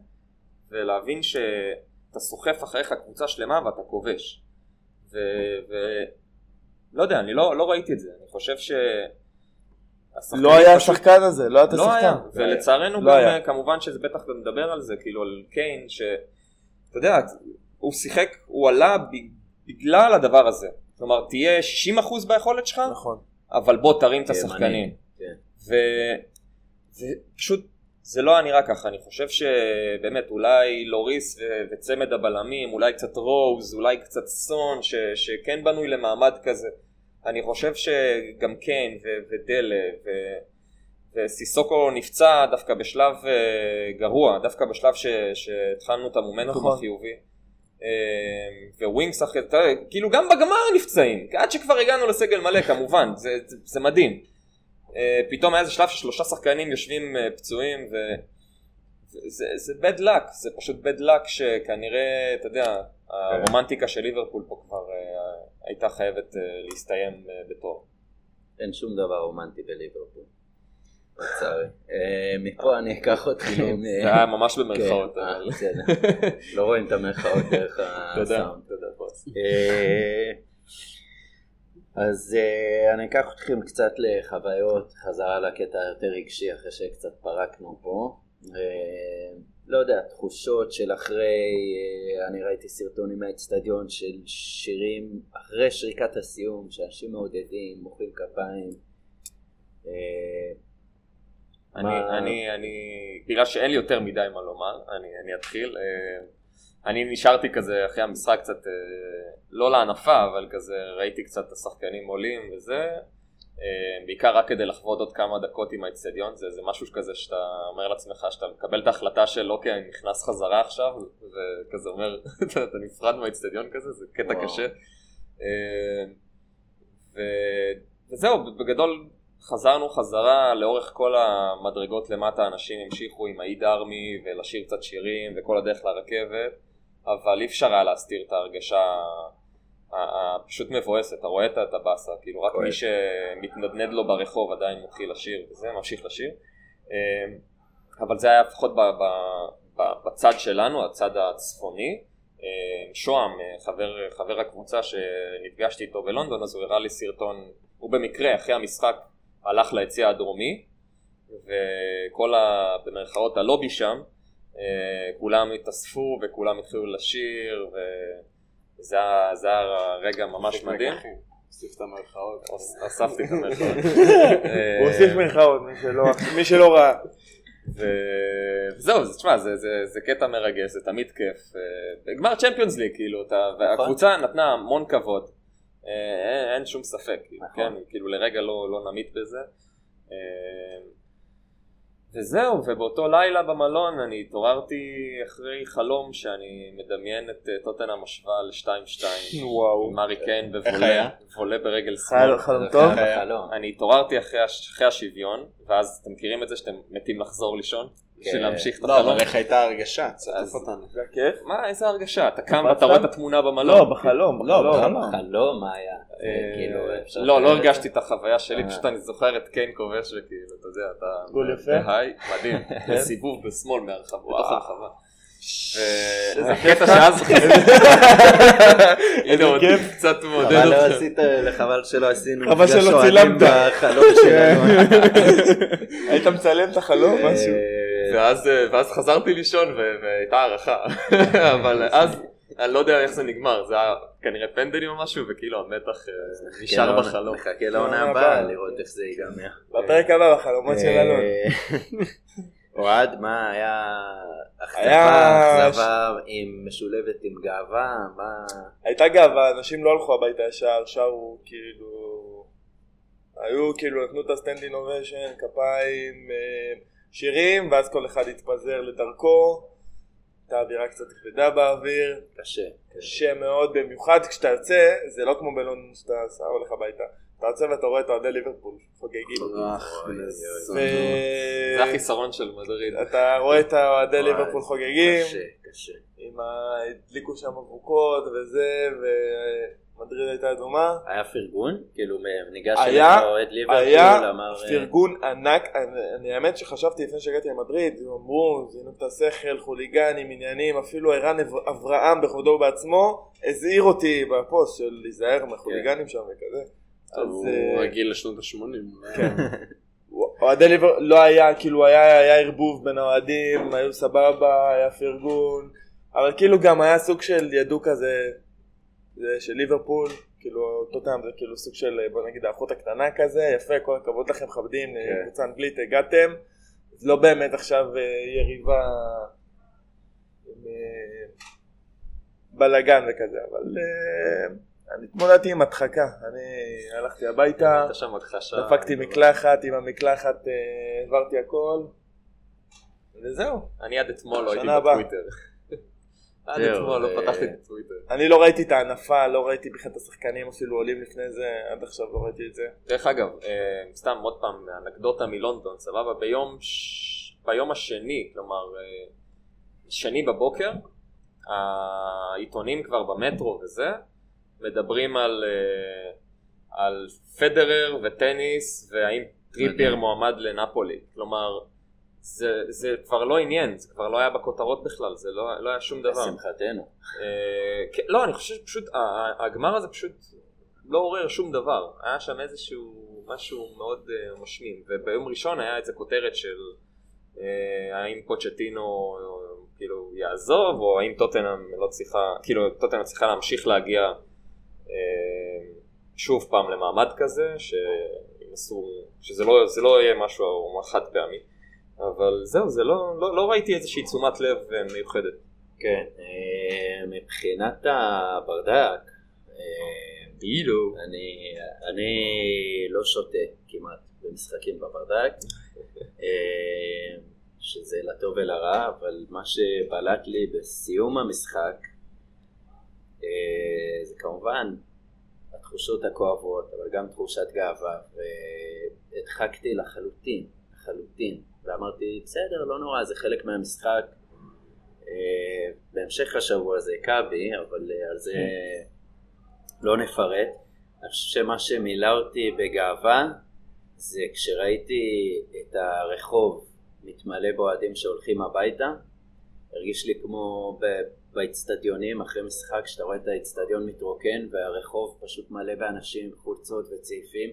ולהבין שאתה סוחף אחריך קבוצה שלמה ואתה כובש. ו... ו... לא יודע אני לא, לא ראיתי את זה אני חושב ש... לא היה פשוט- השחקן הזה לא היה את לא היה, השחקן. ולצערנו לא גם היה. אה, כמובן שזה בטח אתה מדבר על זה כאילו על קיין שאתה יודע הוא שיחק הוא עלה בגלל הדבר הזה כלומר תהיה 60% ביכולת שלך נכון. אבל בוא תרים את השחקנים. כן. ופשוט זה לא היה נראה ככה. אני חושב שבאמת אולי לוריס ו- וצמד הבלמים אולי קצת רוז אולי קצת סון ש- שכן בנוי למעמד כזה. אני חושב שגם קיין ו- ודלה ו- וסיסוקו נפצע דווקא בשלב אה, גרוע דווקא בשלב ש- שהתחלנו את המומנטום נכון. החיובי וווינגס אחרי אתה יודע, כאילו גם בגמר נפצעים. עד שכבר הגענו לסגל מלא כמובן זה, זה, זה מדהים. אה, פתאום היה איזה שלב ששלושה שחקנים יושבים אה, פצועים וזה זה bad luck זה פשוט bad luck שכנראה אתה יודע הרומנטיקה של ליברפול פה כבר אה, הייתה חייבת אה, להסתיים אה, בתור. אין שום דבר רומנטי בליברפול. לצערי. אה, מפה אני אקח אתכם. זה היה ממש במרכאות כן, אה. לא רואים את המרכאות דרך הסאונד. תודה בוס אה, אז אה, אני אקח אתכם קצת לחוויות, חזרה לקטע היותר רגשי אחרי שקצת פרקנו פה. אה, לא יודע, תחושות של אחרי, אה, אני ראיתי סרטונים מהאצטדיון של שירים אחרי שריקת הסיום, שאנשים מעודדים, מוחאים כפיים. אני, אני, אני, בגלל שאין לי יותר מדי מה לומר, אני, אני אתחיל. אה, אני נשארתי כזה אחרי המשחק קצת, אה, לא לענפה, אבל כזה ראיתי קצת את השחקנים עולים וזה, אה, בעיקר רק כדי לחוות עוד כמה דקות עם האצטדיון, זה, זה משהו כזה שאתה אומר לעצמך, שאתה מקבל את ההחלטה של אוקיי, אני נכנס חזרה עכשיו, וכזה אומר, אתה נפרד מהאצטדיון כזה, זה קטע וואו. קשה. ו... וזהו, בגדול חזרנו חזרה לאורך כל המדרגות למטה, אנשים המשיכו עם האיד ארמי ולשיר קצת שירים וכל הדרך לרכבת, אבל אי אפשר היה להסתיר את ההרגשה הפשוט מבואסת, אתה רואה את הבאסה, כאילו רק. מי שמתנדנד לו ברחוב עדיין מתחיל לשיר וזה, ממשיך לשיר. אה, אבל זה היה לפחות בצד שלנו, הצד הצפוני. אה, שוהם, חבר, חבר הקבוצה שנפגשתי איתו בלונדון, אז הוא הראה לי סרטון, הוא במקרה אחרי המשחק הלך ליציע הדרומי, וכל ה... במרכאות הלובי שם, אה, כולם התאספו וכולם התחילו לשיר, וזה היה, רגע ממש מדהים. הוסיף את המרכאות. הוספתי את המרכאות. אה, הוא הוסיף מירכאות, מי שלא- ראה. וזהו, תשמע, זה, זה, זה קטע מרגש, זה תמיד כיף. אה, גמר צ'מפיונס ליג, כאילו, אתה, והקבוצה נתנה המון כבוד, אין, אין שום ספק, כאילו, נכון. כן, כאילו לרגע לא, לא נמית בזה. אה, וזהו, ובאותו לילה במלון אני התעוררתי אחרי חלום שאני מדמיין את אה, טוטנאם משווה ל-2-2. וואו. עם ארי קיין? בבולה ברגל שמאל. חלום טוב? אני התעוררתי. אחרי השוויון, ואז אתם מכירים את זה שאתם מתים לחזור לישון? בשביל להמשיך את לא, החלום? אבל איך הייתה ההרגשה? תספר אז- אותנו. זה הכיף? מה, איזה הרגשה? אתה קם? ואתה רואה את התמונה במלון? לא, בחלום. לא, בחלום. בחלום. חלום מה היה? אה, כאילו, לא, לא הרגשתי את החוויה שלי, אה. פשוט אני זוכר את קיין כובש וכאילו, אתה יודע, אתה... גול יפה? בהיי, מדהים. סיבוב בשמאל מהרחבה, בתוך הרחבה. איזה כיף. קטע שאז... הנה עוד כיף. קצת זה. מעודד אבל לא אותך. עשית, חבל שלא עשינו חבל שלא צילמת. בחלום שלנו. היית מצלם את החלום? משהו? אה, ואז, ואז חזרתי לישון ו- והייתה הערכה, אבל אז אני לא יודע איך זה נגמר, זה היה כנראה פנדלים או משהו וכאילו המתח אה, נשאר בחלום. נחכה לעונה לעונה הבאה הבאה. לראות איך זה ייגמר. בפרק הבא בחלומות של אלון. אה, אוהד, מה היה אכזבה, אכזבה עם משולבת עם גאווה, מה... הייתה גאווה, אנשים לא הלכו הביתה ישר, שרו כאילו... היו כאילו נתנו את ה standing ovation, כפיים, אה, שירים, ואז כל אחד התפזר לדרכו. הייתה אווירה קצת כבדה באוויר, קשה. קשה מאוד, במיוחד כשאתה יוצא, זה לא כמו בלונדון שאתה הולך הביתה. אתה יוצא ואתה רואה את אוהדי ליברפול חוגגים. זה החיסרון של מדריד. ואתה רואה את האוהדי וואי, ליברפול חוגגים. קשה, קשה. עם ה... הדליקו שם אבוקות וזה, ומדריד הייתה אדומה. היה פרגון? כאילו ניגש אליך אוהד ליברפול, היה אמר... אה, פרגון ענק, אני- האמת שחשבתי לפני שהגעתי למדריד, הם אמרו, זינו את השכל, חוליגנים, עניינים, אפילו ערן אב- אברהם בכבודו ובעצמו, הזהיר אותי בפוסט של להיזהר מהחוליגנים שם וכזה. טוב, אז הוא אה, רגיל לשנות ה-80. כן. אוהדי ליבר לא היה, כאילו היה, היה ערבוב בין האוהדים, היו סבבה, היה פרגון, אבל כאילו גם היה סוג של ידעו כזה, זה של ליברפול, כאילו טוטנאם זה כאילו סוג של בוא נגיד האחות הקטנה כזה, יפה, כל הכבוד לכם, מכבדים, כן. קבוצה אנגלית הגעתם, לא באמת עכשיו אה, יריבה עם אה, בלאגן וכזה, אבל אה, אני התמודדתי עם הדחקה, אני הלכתי הביתה. דפקתי מקלחת, עם המקלחת אה, העברתי הכל, וזהו. אני עד אתמול לא הייתי. בטוויטר. עד אתמול לא זה- פתחתי את הטוויטר. אני לא ראיתי את הענפה, לא ראיתי בכלל את השחקנים אפילו עולים לפני זה, עד עכשיו לא ראיתי את זה. דרך אגב, אה, סתם עוד פעם, אנקדוטה מלונדון, סבבה? ביום. ביום השני, כלומר, אה, שני בבוקר, העיתונים כבר במטרו וזה, מדברים על, אה, על פדרר וטניס, והאם טריפייר מדהים. מועמד לנפולי. כלומר, זה, זה כבר לא עניין, זה כבר לא היה בכותרות בכלל, זה לא, לא היה שום דבר. לשמחתנו. אה, כן, לא, אני חושב שפשוט, הגמר הזה פשוט לא עורר שום דבר. היה שם איזשהו משהו מאוד אה, משמים. וביום ראשון היה איזה כותרת של אה, האם פוצ'טינו כאילו יעזוב, או האם טוטנאם לא צריכה, כאילו טוטנאם צריכה להמשיך להגיע אה, שוב פעם למעמד כזה, שינסו, שזה לא, לא יהיה משהו חד פעמי. אבל זהו, זה לא, לא, לא ראיתי איזושהי תשומת לב אה, מיוחדת. כן. אה, מבחינת הברדק, אה, אילו. אני, אני לא שותה כמעט במשחקים בברדק, שזה לטוב ולרע, אבל מה שבלט לי בסיום המשחק זה כמובן התחושות הכואבות, אבל גם תחושת גאווה, והדחקתי לחלוטין, לחלוטין, ואמרתי, בסדר, לא נורא, זה חלק מהמשחק. אה, בהמשך השבוע זה הכה בי, אבל אה, על זה לא נפרט. אני חושב שמה שמילא אותי בגאווה זה כשראיתי את הרחוב מתמלא באוהדים שהולכים הביתה, הרגיש לי כמו באצטדיונים אחרי משחק שאתה רואה את האצטדיון מתרוקן והרחוב פשוט מלא באנשים, חולצות וצעיפים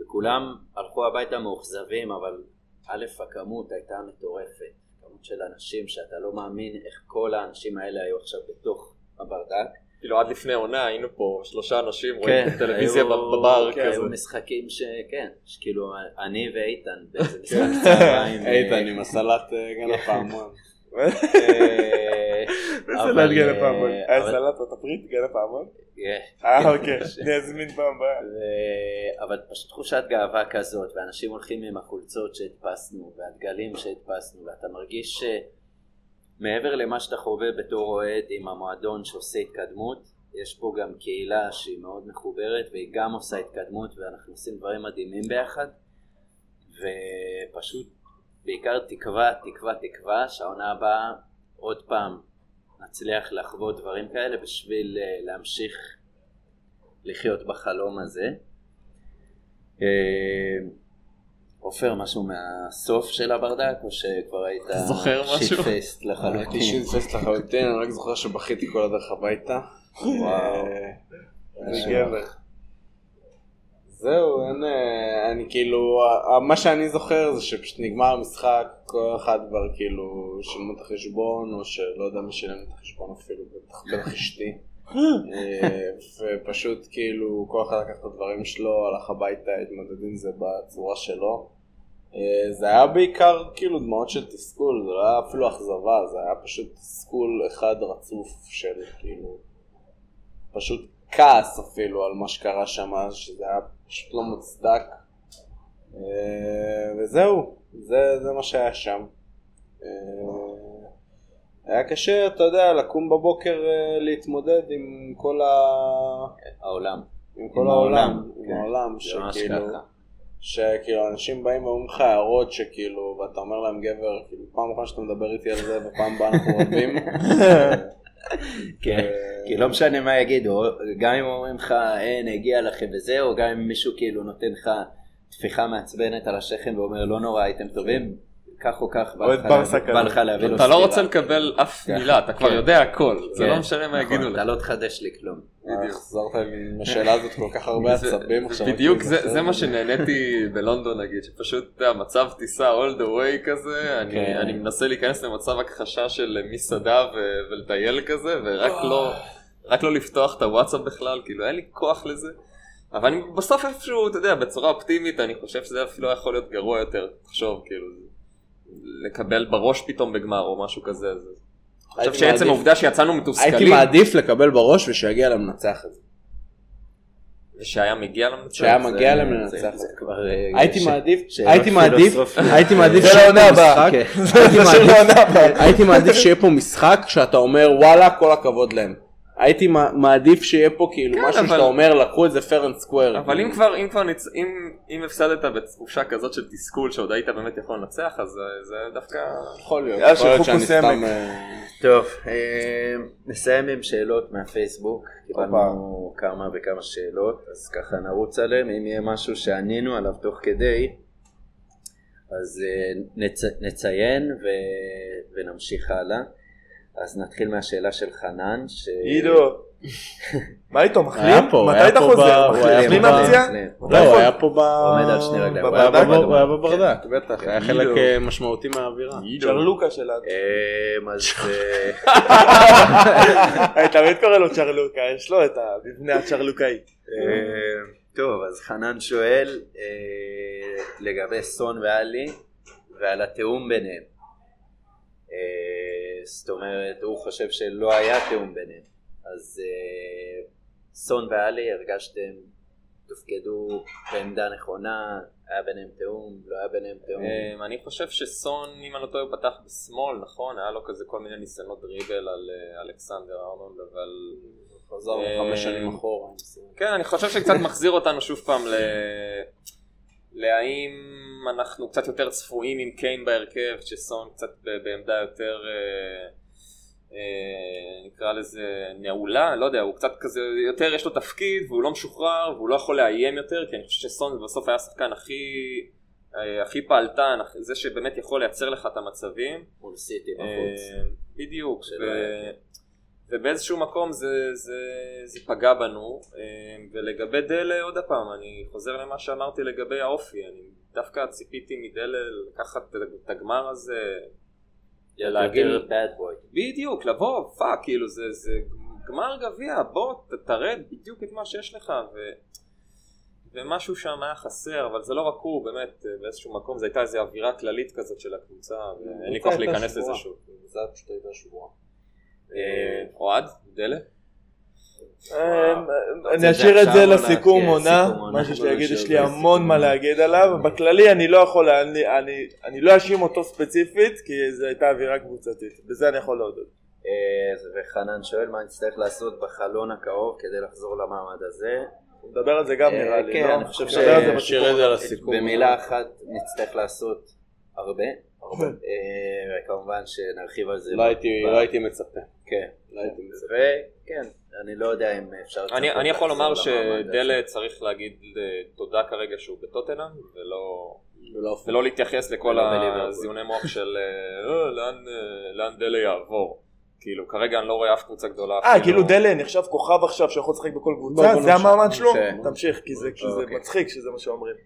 וכולם הלכו הביתה מאוכזבים אבל א' הכמות הייתה מטורפת, כמות של אנשים שאתה לא מאמין איך כל האנשים האלה היו עכשיו בתוך הברדק כאילו עד לפני עונה היינו פה שלושה אנשים כן, רואים טלוויזיה בבר כן, כזה. היו משחקים שכן, שכאילו אני ואיתן באיזה משחק צהריים. איתן עם הסלט אה, גן הפעמון. אה, זה אבל, לא גן אה, הפעמון. היה סלט בתפריט גן הפעמון? כן. אה אוקיי, אני אזמין פעם הבאה. אבל פשוט תחושת גאווה כזאת, ואנשים הולכים עם החולצות שהדפסנו, והדגלים שהדפסנו, ואתה מרגיש שמעבר למה שאתה חווה בתור אוהד עם המועדון שעושה התקדמות, יש פה גם קהילה שהיא מאוד מחוברת, והיא גם עושה התקדמות, ואנחנו עושים דברים מדהימים ביחד, ופשוט בעיקר תקווה, תקווה, תקווה, שהעונה הבאה עוד פעם נצליח לחוות דברים כאלה בשביל אה, להמשיך לחיות בחלום הזה. אה, עופר, משהו מהסוף של הברדק, או שכבר היית זוכר משהו? שיטפסט לחלוטין? הייתי שיטפסט לחלוטין, אני רק זוכר שבכיתי כל הדרך הביתה. וואו. אני אה, גבר. זהו, אין, אה, אני כאילו, מה שאני זוכר זה שפשוט נגמר המשחק, כל אחד כבר כאילו שילמו את החשבון, או שלא יודע מי שילם את החשבון אפילו, בטח בטח אשתי. אה, ופשוט כאילו כל אחד לקח את הדברים שלו, הלך הביתה, התמודד עם זה בצורה שלו. אה, זה היה בעיקר כאילו דמעות של תסכול, זה לא היה אפילו אכזבה, זה היה פשוט תסכול אחד רצוף של כאילו, פשוט כעס אפילו על מה שקרה שם, שזה היה פשוט לא מוצדק. אה, וזהו, זה, זה מה שהיה שם. אה, היה קשה, אתה יודע, לקום בבוקר אה, להתמודד עם כל, ה... העולם. עם כל עם העולם, העולם, עם כן. העולם, שכאילו. שכאילו אנשים באים ואומרים לך הערות שכאילו, ואתה אומר להם גבר, כאילו פעם אחת שאתה מדבר איתי על זה ופעם הבאה אנחנו רבים. כן, כי לא משנה מה יגידו, גם אם אומרים לך אין הגיע לכם וזה, או גם אם מישהו כאילו נותן לך טפיחה מעצבנת על השכם ואומר לא נורא הייתם טובים, כך או כך בא לך ברסה להביא- לו אתה לא. רוצה לקבל אף כן. מילה, אתה כבר כן. יודע הכל, זה כן, לא משנה מה נכון, יגידו אתה לך. לא תחדש לי כלום. אה, החזרת לי עם השאלה הזאת כל כך הרבה זה- עצבים עכשיו. בדיוק זה, מה. שנהניתי בלונדון נגיד, שפשוט אתה יודע, מצב טיסה all the way כזה, אני. אני מנסה להיכנס למצב הכחשה של מסעדה ולטייל כזה, ורק לא, רק לא לפתוח את הוואטסאפ בכלל, כאילו אין לי כוח לזה. אבל אני בסוף איפשהו, אתה יודע, בצורה אופטימית, אני חושב שזה אפילו יכול להיות גרוע יותר, תחשוב, כאילו, לקבל בראש פתאום בגמר או משהו כזה. אז- אני חושב שעצם העובדה שיצאנו מתוסכלים, הייתי מעדיף לקבל בראש ושיגיע למנצח הזה. ושהיה מגיע למנצח, שהיה זה- מגיע זה-. זה כבר, אה, הייתי מעדיף, הייתי מעדיף. הייתי מעדיף זה שיהיה לעונה פה. משחק, זה הבאה. הייתי מעדיף שיהיה פה משחק שאתה אומר וואלה כל הכבוד להם. הייתי מע- מעדיף שיהיה פה כאילו כן, משהו אבל- שאתה אומר לקחו את זה fair and square. אבל אם כבר, אם כבר, נצ... אם, אם הפסדת בתחושה כזאת של תסכול שעוד היית באמת יכול לנצח, אז זה- זה דווקא... יכול להיות, יאללה, יכול להיות שילכו שאני. סתם... אה, טוב, אה, נסיים עם שאלות מהפייסבוק, קיבלנו כמה וכמה שאלות, אז ככה נרוץ עליהם, אם יהיה משהו שענינו עליו תוך כדי, אז אה, נצ... נציין ו... ונמשיך הלאה. אז נתחיל מהשאלה של חנן, ש... עידו. מה איתו, מחלים? מתי אתה חוזר? מחלים מהפציעה? לא, הוא היה פה ב... עומד על שני רגליים, הוא היה בברדק. ב- הוא היה בטח, חלק. אה, משמעותי מהאווירה. צ'רלוקה שלנו. אמ, אז אה, אני תמיד קורא לו צ'רלוקה, יש לו את המבנה הצ'רלוקאי. אה, טוב, אז חנן שואל אה, לגבי סון ואלי ועל התיאום ביניהם. זאת אומרת, הוא חושב שלא היה תיאום ביניהם. אז אה, סון ואלי הרגשתם, תופקדו בעמדה נכונה, היה ביניהם תיאום, לא היה ביניהם תיאום. אמ, אני חושב שסון, אם אני לא טועה, הוא פתח בשמאל, נכון? היה לו כזה כל מיני ניסיונות דריבל על אה, אלכסנדר ארנולד, אבל... חזרנו אה, חמש שנים אחורה. כן, אני חושב שקצת מחזיר אותנו שוב פעם ל... להאם אנחנו קצת יותר צפויים עם קיין בהרכב, שסון קצת בעמדה יותר, אה, אה, נקרא לזה נעולה, לא יודע, הוא קצת כזה, יותר יש לו תפקיד והוא לא משוחרר והוא לא יכול לאיים יותר, כי אני חושב שסון בסוף היה השחקן הכי, אה, הכי פעלתן, זה שבאמת יכול לייצר לך את המצבים. מול סיטי בחוץ. בדיוק, ו... ובאיזשהו מקום זה, זה, זה פגע בנו, אה, ולגבי דלה עוד פעם, אני חוזר למה שאמרתי לגבי האופי, אני דווקא ציפיתי מדלה לקחת את הגמר הזה, להגיד- יותר bad boy. בדיוק, לבוא, fuck, כאילו זה, זה גמר גביע, בוא תרד בדיוק את מה שיש לך, ו... ומשהו שם היה חסר, אבל זה לא רק הוא, באמת, באיזשהו מקום זו הייתה איזו אווירה כללית כזאת של הקבוצה, ואין לי כוח להיכנס. לזה שוב. זה פשוט הייתה שבורה. אה, אוהד, דלה? אני אשאיר את זה לסיכום עונה. מה שיש לי להגיד, יש לי המון מה להגיד עליו, בכללי אני לא יכול, אני- אני- אני לא אאשים אותו ספציפית, כי זו הייתה אווירה קבוצתית, בזה אני יכול להודות. אה, וחנן שואל מה נצטרך לעשות בחלון הקרוב כדי לחזור למעמד הזה. נדבר על זה גם אה, נראה לי, כן, לא? אני חושב נדבר על זה ש- בסיכום. נשאיר את זה לסיכום. במילה אחת נצטרך לעשות הרבה. אה, וכמובן שנרחיב על זה. לא הייתי- לא הייתי מצפה. כן. לא הייתי מצפה. וכן, אני לא יודע אם אפשר... אני, אני יכול לומר. שדלה צריך להגיד אה, תודה כרגע שהוא בטוטנאם ולא, ולא ולא להתייחס לכל. הזיוני מוח של אה, "אה, לאן, לאן דלה יעבור. כאילו כרגע אני לא רואה אף קבוצה גדולה. אה, כאילו דלה נחשב כוכב עכשיו שיכול לשחק בכל קבוצה? זה. המעמד שלו? כן. תמשיך, כי זה- כי זה אוקיי. מצחיק שזה מה שאומרים.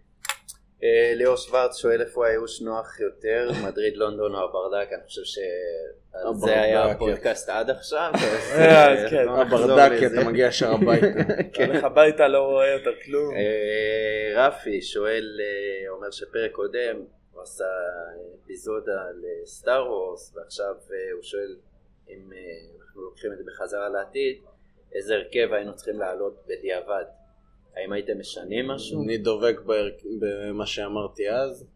אה, ליאור שוורץ שואל איפה הייאוש נוח יותר, מדריד, לונדון או הברדק, אני חושב שעל הברדק, זה היה כן. הפודקאסט עד עכשיו. אה, אה, כן. לא נחזור הברדק, לזה. אתה מגיע ישר הביתה. כן. הולך הביתה לא רואה יותר כלום. אה, רפי שואל, אה, אומר שפרק קודם הוא עשה אפיזודה לסטאר וורס ועכשיו אה, הוא שואל אם אה, אנחנו לוקחים את זה בחזרה לעתיד, איזה הרכב היינו צריכים לעלות בדיעבד? האם הייתם משנים משהו? אני דובק במה שאמרתי אז,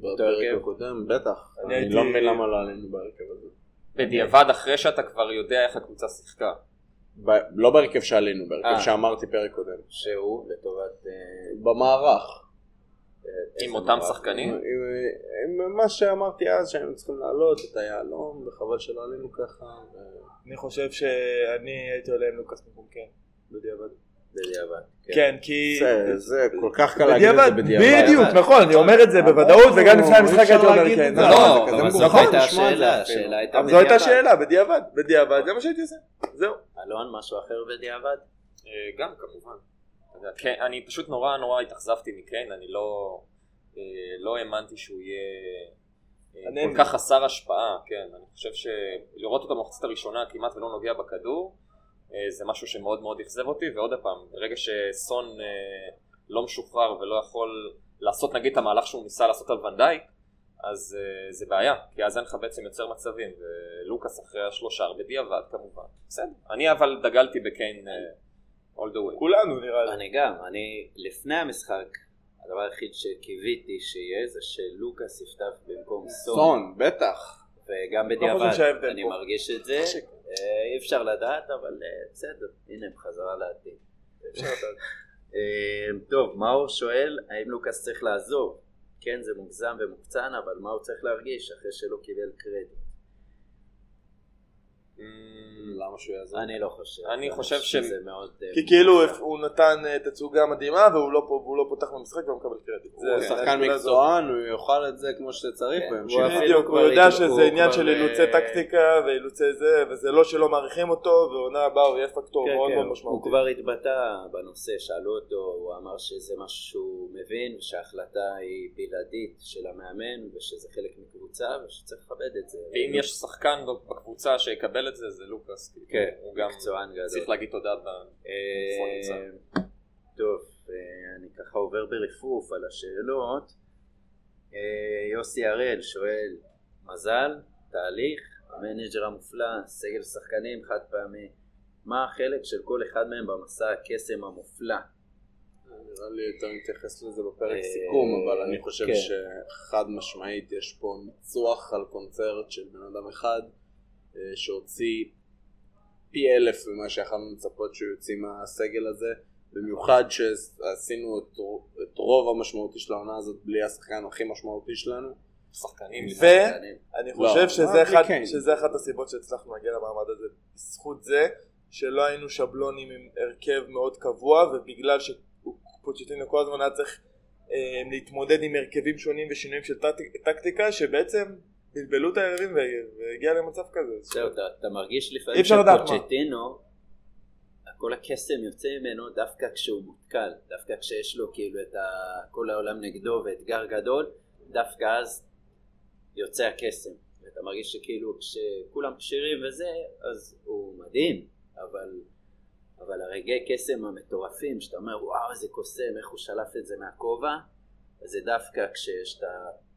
בפרק? הקודם, בטח. אני לא מבין למה לא עלינו בהרכב הזה. בדיעבד אחרי שאתה כבר יודע איך הקבוצה שיחקה. ב- לא בהרכב שעלינו, בהרכב אה. שאמרתי פרק קודם. שהוא לטובת... אה, במערך. אה, עם אותם? שחקנים? עם- עם מה שאמרתי אז שהיינו צריכים לעלות את היהלום וחבל שלא עלינו ככה. ו- אני חושב שאני הייתי עולה עם לוקאס כן, בדיעבד. בדיעבד. כן, כי... זה- זה כל כך קל להגיד את בדיעבד, זה בדיעבד. בדיוק, נכון, אני אומר את זה בוודאות, וגם לפני המשחק הייתי אומר כן. את זה. נכון, לא, אבל זאת מגוחך הייתה השאלה. השאלה הייתה אבל זו הייתה בדיעבד. שאלה, בדיעבד, בדיעבד, זה מה שהייתי עושה, זהו. אלון, משהו אחר בדיעבד? אה, גם כמובן. כן, אני פשוט נורא נורא התאכזבתי מקיין, אני לא, אה, לא האמנתי שהוא יהיה אה, כל כך חסר השפעה, כן, אני חושב שלראות אותו במחצית הראשונה כמעט ולא נוגע בכדור, זה משהו שמאוד מאוד אכזב אותי, ועוד פעם, ברגע שסון אה, לא משוחרר ולא יכול לעשות נגיד את המהלך שהוא ניסה לעשות על ונדייק, אז אה, זה בעיה, כי אז אין לך בעצם יוצר מצבים, ולוקאס אחרי השלושה, בדיעבד כמובן, בסדר. אני אבל דגלתי בקיין אה, all the way. כולנו נראה לי. אני גם, אני לפני המשחק, הדבר היחיד שקיוויתי שיהיה זה שלוקאס יפתח במקום סון, סון, בטח. וגם חושב בדיעבד, אני. מרגיש את זה, אה, אי אפשר לדעת, אבל אה, בסדר, הנה בחזרה לעתיד. אפשר לדעת. אה, טוב, מאור שואל, האם לוקאס צריך לעזוב? כן, זה מוגזם ומוקצן, אבל מה הוא צריך להרגיש אחרי שלא קיבל קרדיט? למה שהוא יעזור? אני לא חושב. אני חושב ש- שזה מאוד... אה, כי כאילו הוא נתן אה, תצוגה מדהימה והוא לא והוא לא פותח במשחק ולא מקבל קרדיט. הוא זה- שחקן. מקצוען, הוא יאכל את זה כמו שצריך כן. הוא בדיוק, הוא יודע שזה הוא עניין של אילוצי אה, טקטיקה ואילוצי זה, וזה לא שלא מעריכים אותו, ועונה הבאה הוא יהיה פקטור כן, מאוד כן, מאוד הוא משמעותי. כבר התבטא בנושא, שאלו אותו, הוא אמר שזה משהו שהוא מבין ושההחלטה היא בלעדית של המאמן ושזה חלק מקבוצה ושצריך לכבד את זה. ואם יש שחקן בקבוצה שיקבל את זה, זה לוקאס. כן, הוא גם מקצוען גדול. צריך להגיד תודה. ב- אה, טוב, אה, אני ככה עובר ברפרוף על השאלות. אה, יוסי הראל שואל, מזל, תהליך, המנג'ר המופלא, סגל שחקנים חד פעמי, מה החלק של כל אחד מהם במסע הקסם המופלא? נראה לי יותר מתייחס לזה בפרק סיכום, אבל אני חושב כן. שחד משמעית יש פה ניצוח על קונצרט של בן אדם אחד שהוציא פי אלף ממה שיכולנו לצפות שהוא יוציא מהסגל הזה, במיוחד שעשינו את, את רוב המשמעותי של העונה הזאת בלי השחקן הכי משמעותי שלנו. שחקנים. ואני לא, חושב מה שזה אחד- קיין? שזה אחת הסיבות שהצלחנו להגיע למעמד הזה. בזכות זה שלא היינו שבלונים עם הרכב מאוד קבוע ובגלל שפוצ'טינו כל הזמן היה צריך אה, להתמודד עם הרכבים שונים ושינויים של טק- טקטיקה שבעצם בלבלו את היריבים וה- והגיע למצב כזה. זהו, אתה, מרגיש לפעמים. שפוצ'טינו, כל הקסם יוצא ממנו דווקא כשהוא מותקל, דווקא כשיש לו כאילו את. כל העולם נגדו ואתגר גדול, דווקא אז יוצא הקסם. ואתה מרגיש שכאילו כשכולם כשירים וזה, אז הוא מדהים, אבל, אבל הרגעי קסם המטורפים, שאתה אומר וואו איזה קוסם, איך הוא שלף את זה מהכובע, אז זה דווקא כשיש את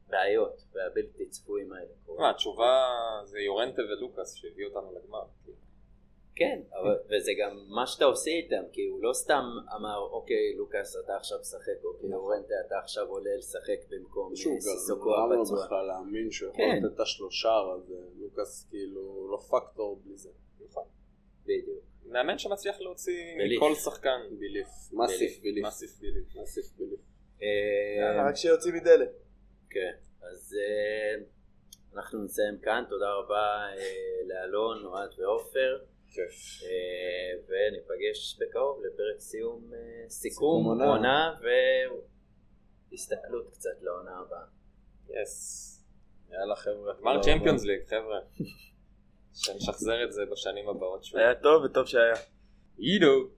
הבעיות והבלתי צפויים האלה. מה, התשובה זה יורנטה ולוקאס שהביאו אותנו לגמר. כן, אבל, וזה גם מה שאתה עושה איתם, כי הוא לא סתם אמר, אוקיי, לוקאס, אתה עכשיו משחק, אוקיי, אורנטה, אתה עכשיו עולה לשחק במקום שהוא אה, גם סיסוקו לו הפצוע. בכלל להאמין שהוא יכול כן. לתת את השלושה, אז אה, לוקאס כאילו לא פקטור בלי זה. נכון. בדיוק. מאמן שמצליח להוציא. מכל שחקן. ביליף, מסיף ביליף. מסיף ביליף. מסיף ביליף. אה, רק שיוצאים מדלת. כן, אז אה, אנחנו נסיים כאן, תודה רבה אה, לאלון, אוהד ועופר. אה, וניפגש בקרוב לפרק סיום, סיכום עונה. והסתכלות קצת לעונה הבאה. יס. יאללה חבר'ה. גמר רבה. צ'מפיונס ליג, חבר'ה. שנשחזר את זה בשנים הבאות. היה טוב וטוב שהיה. אידו.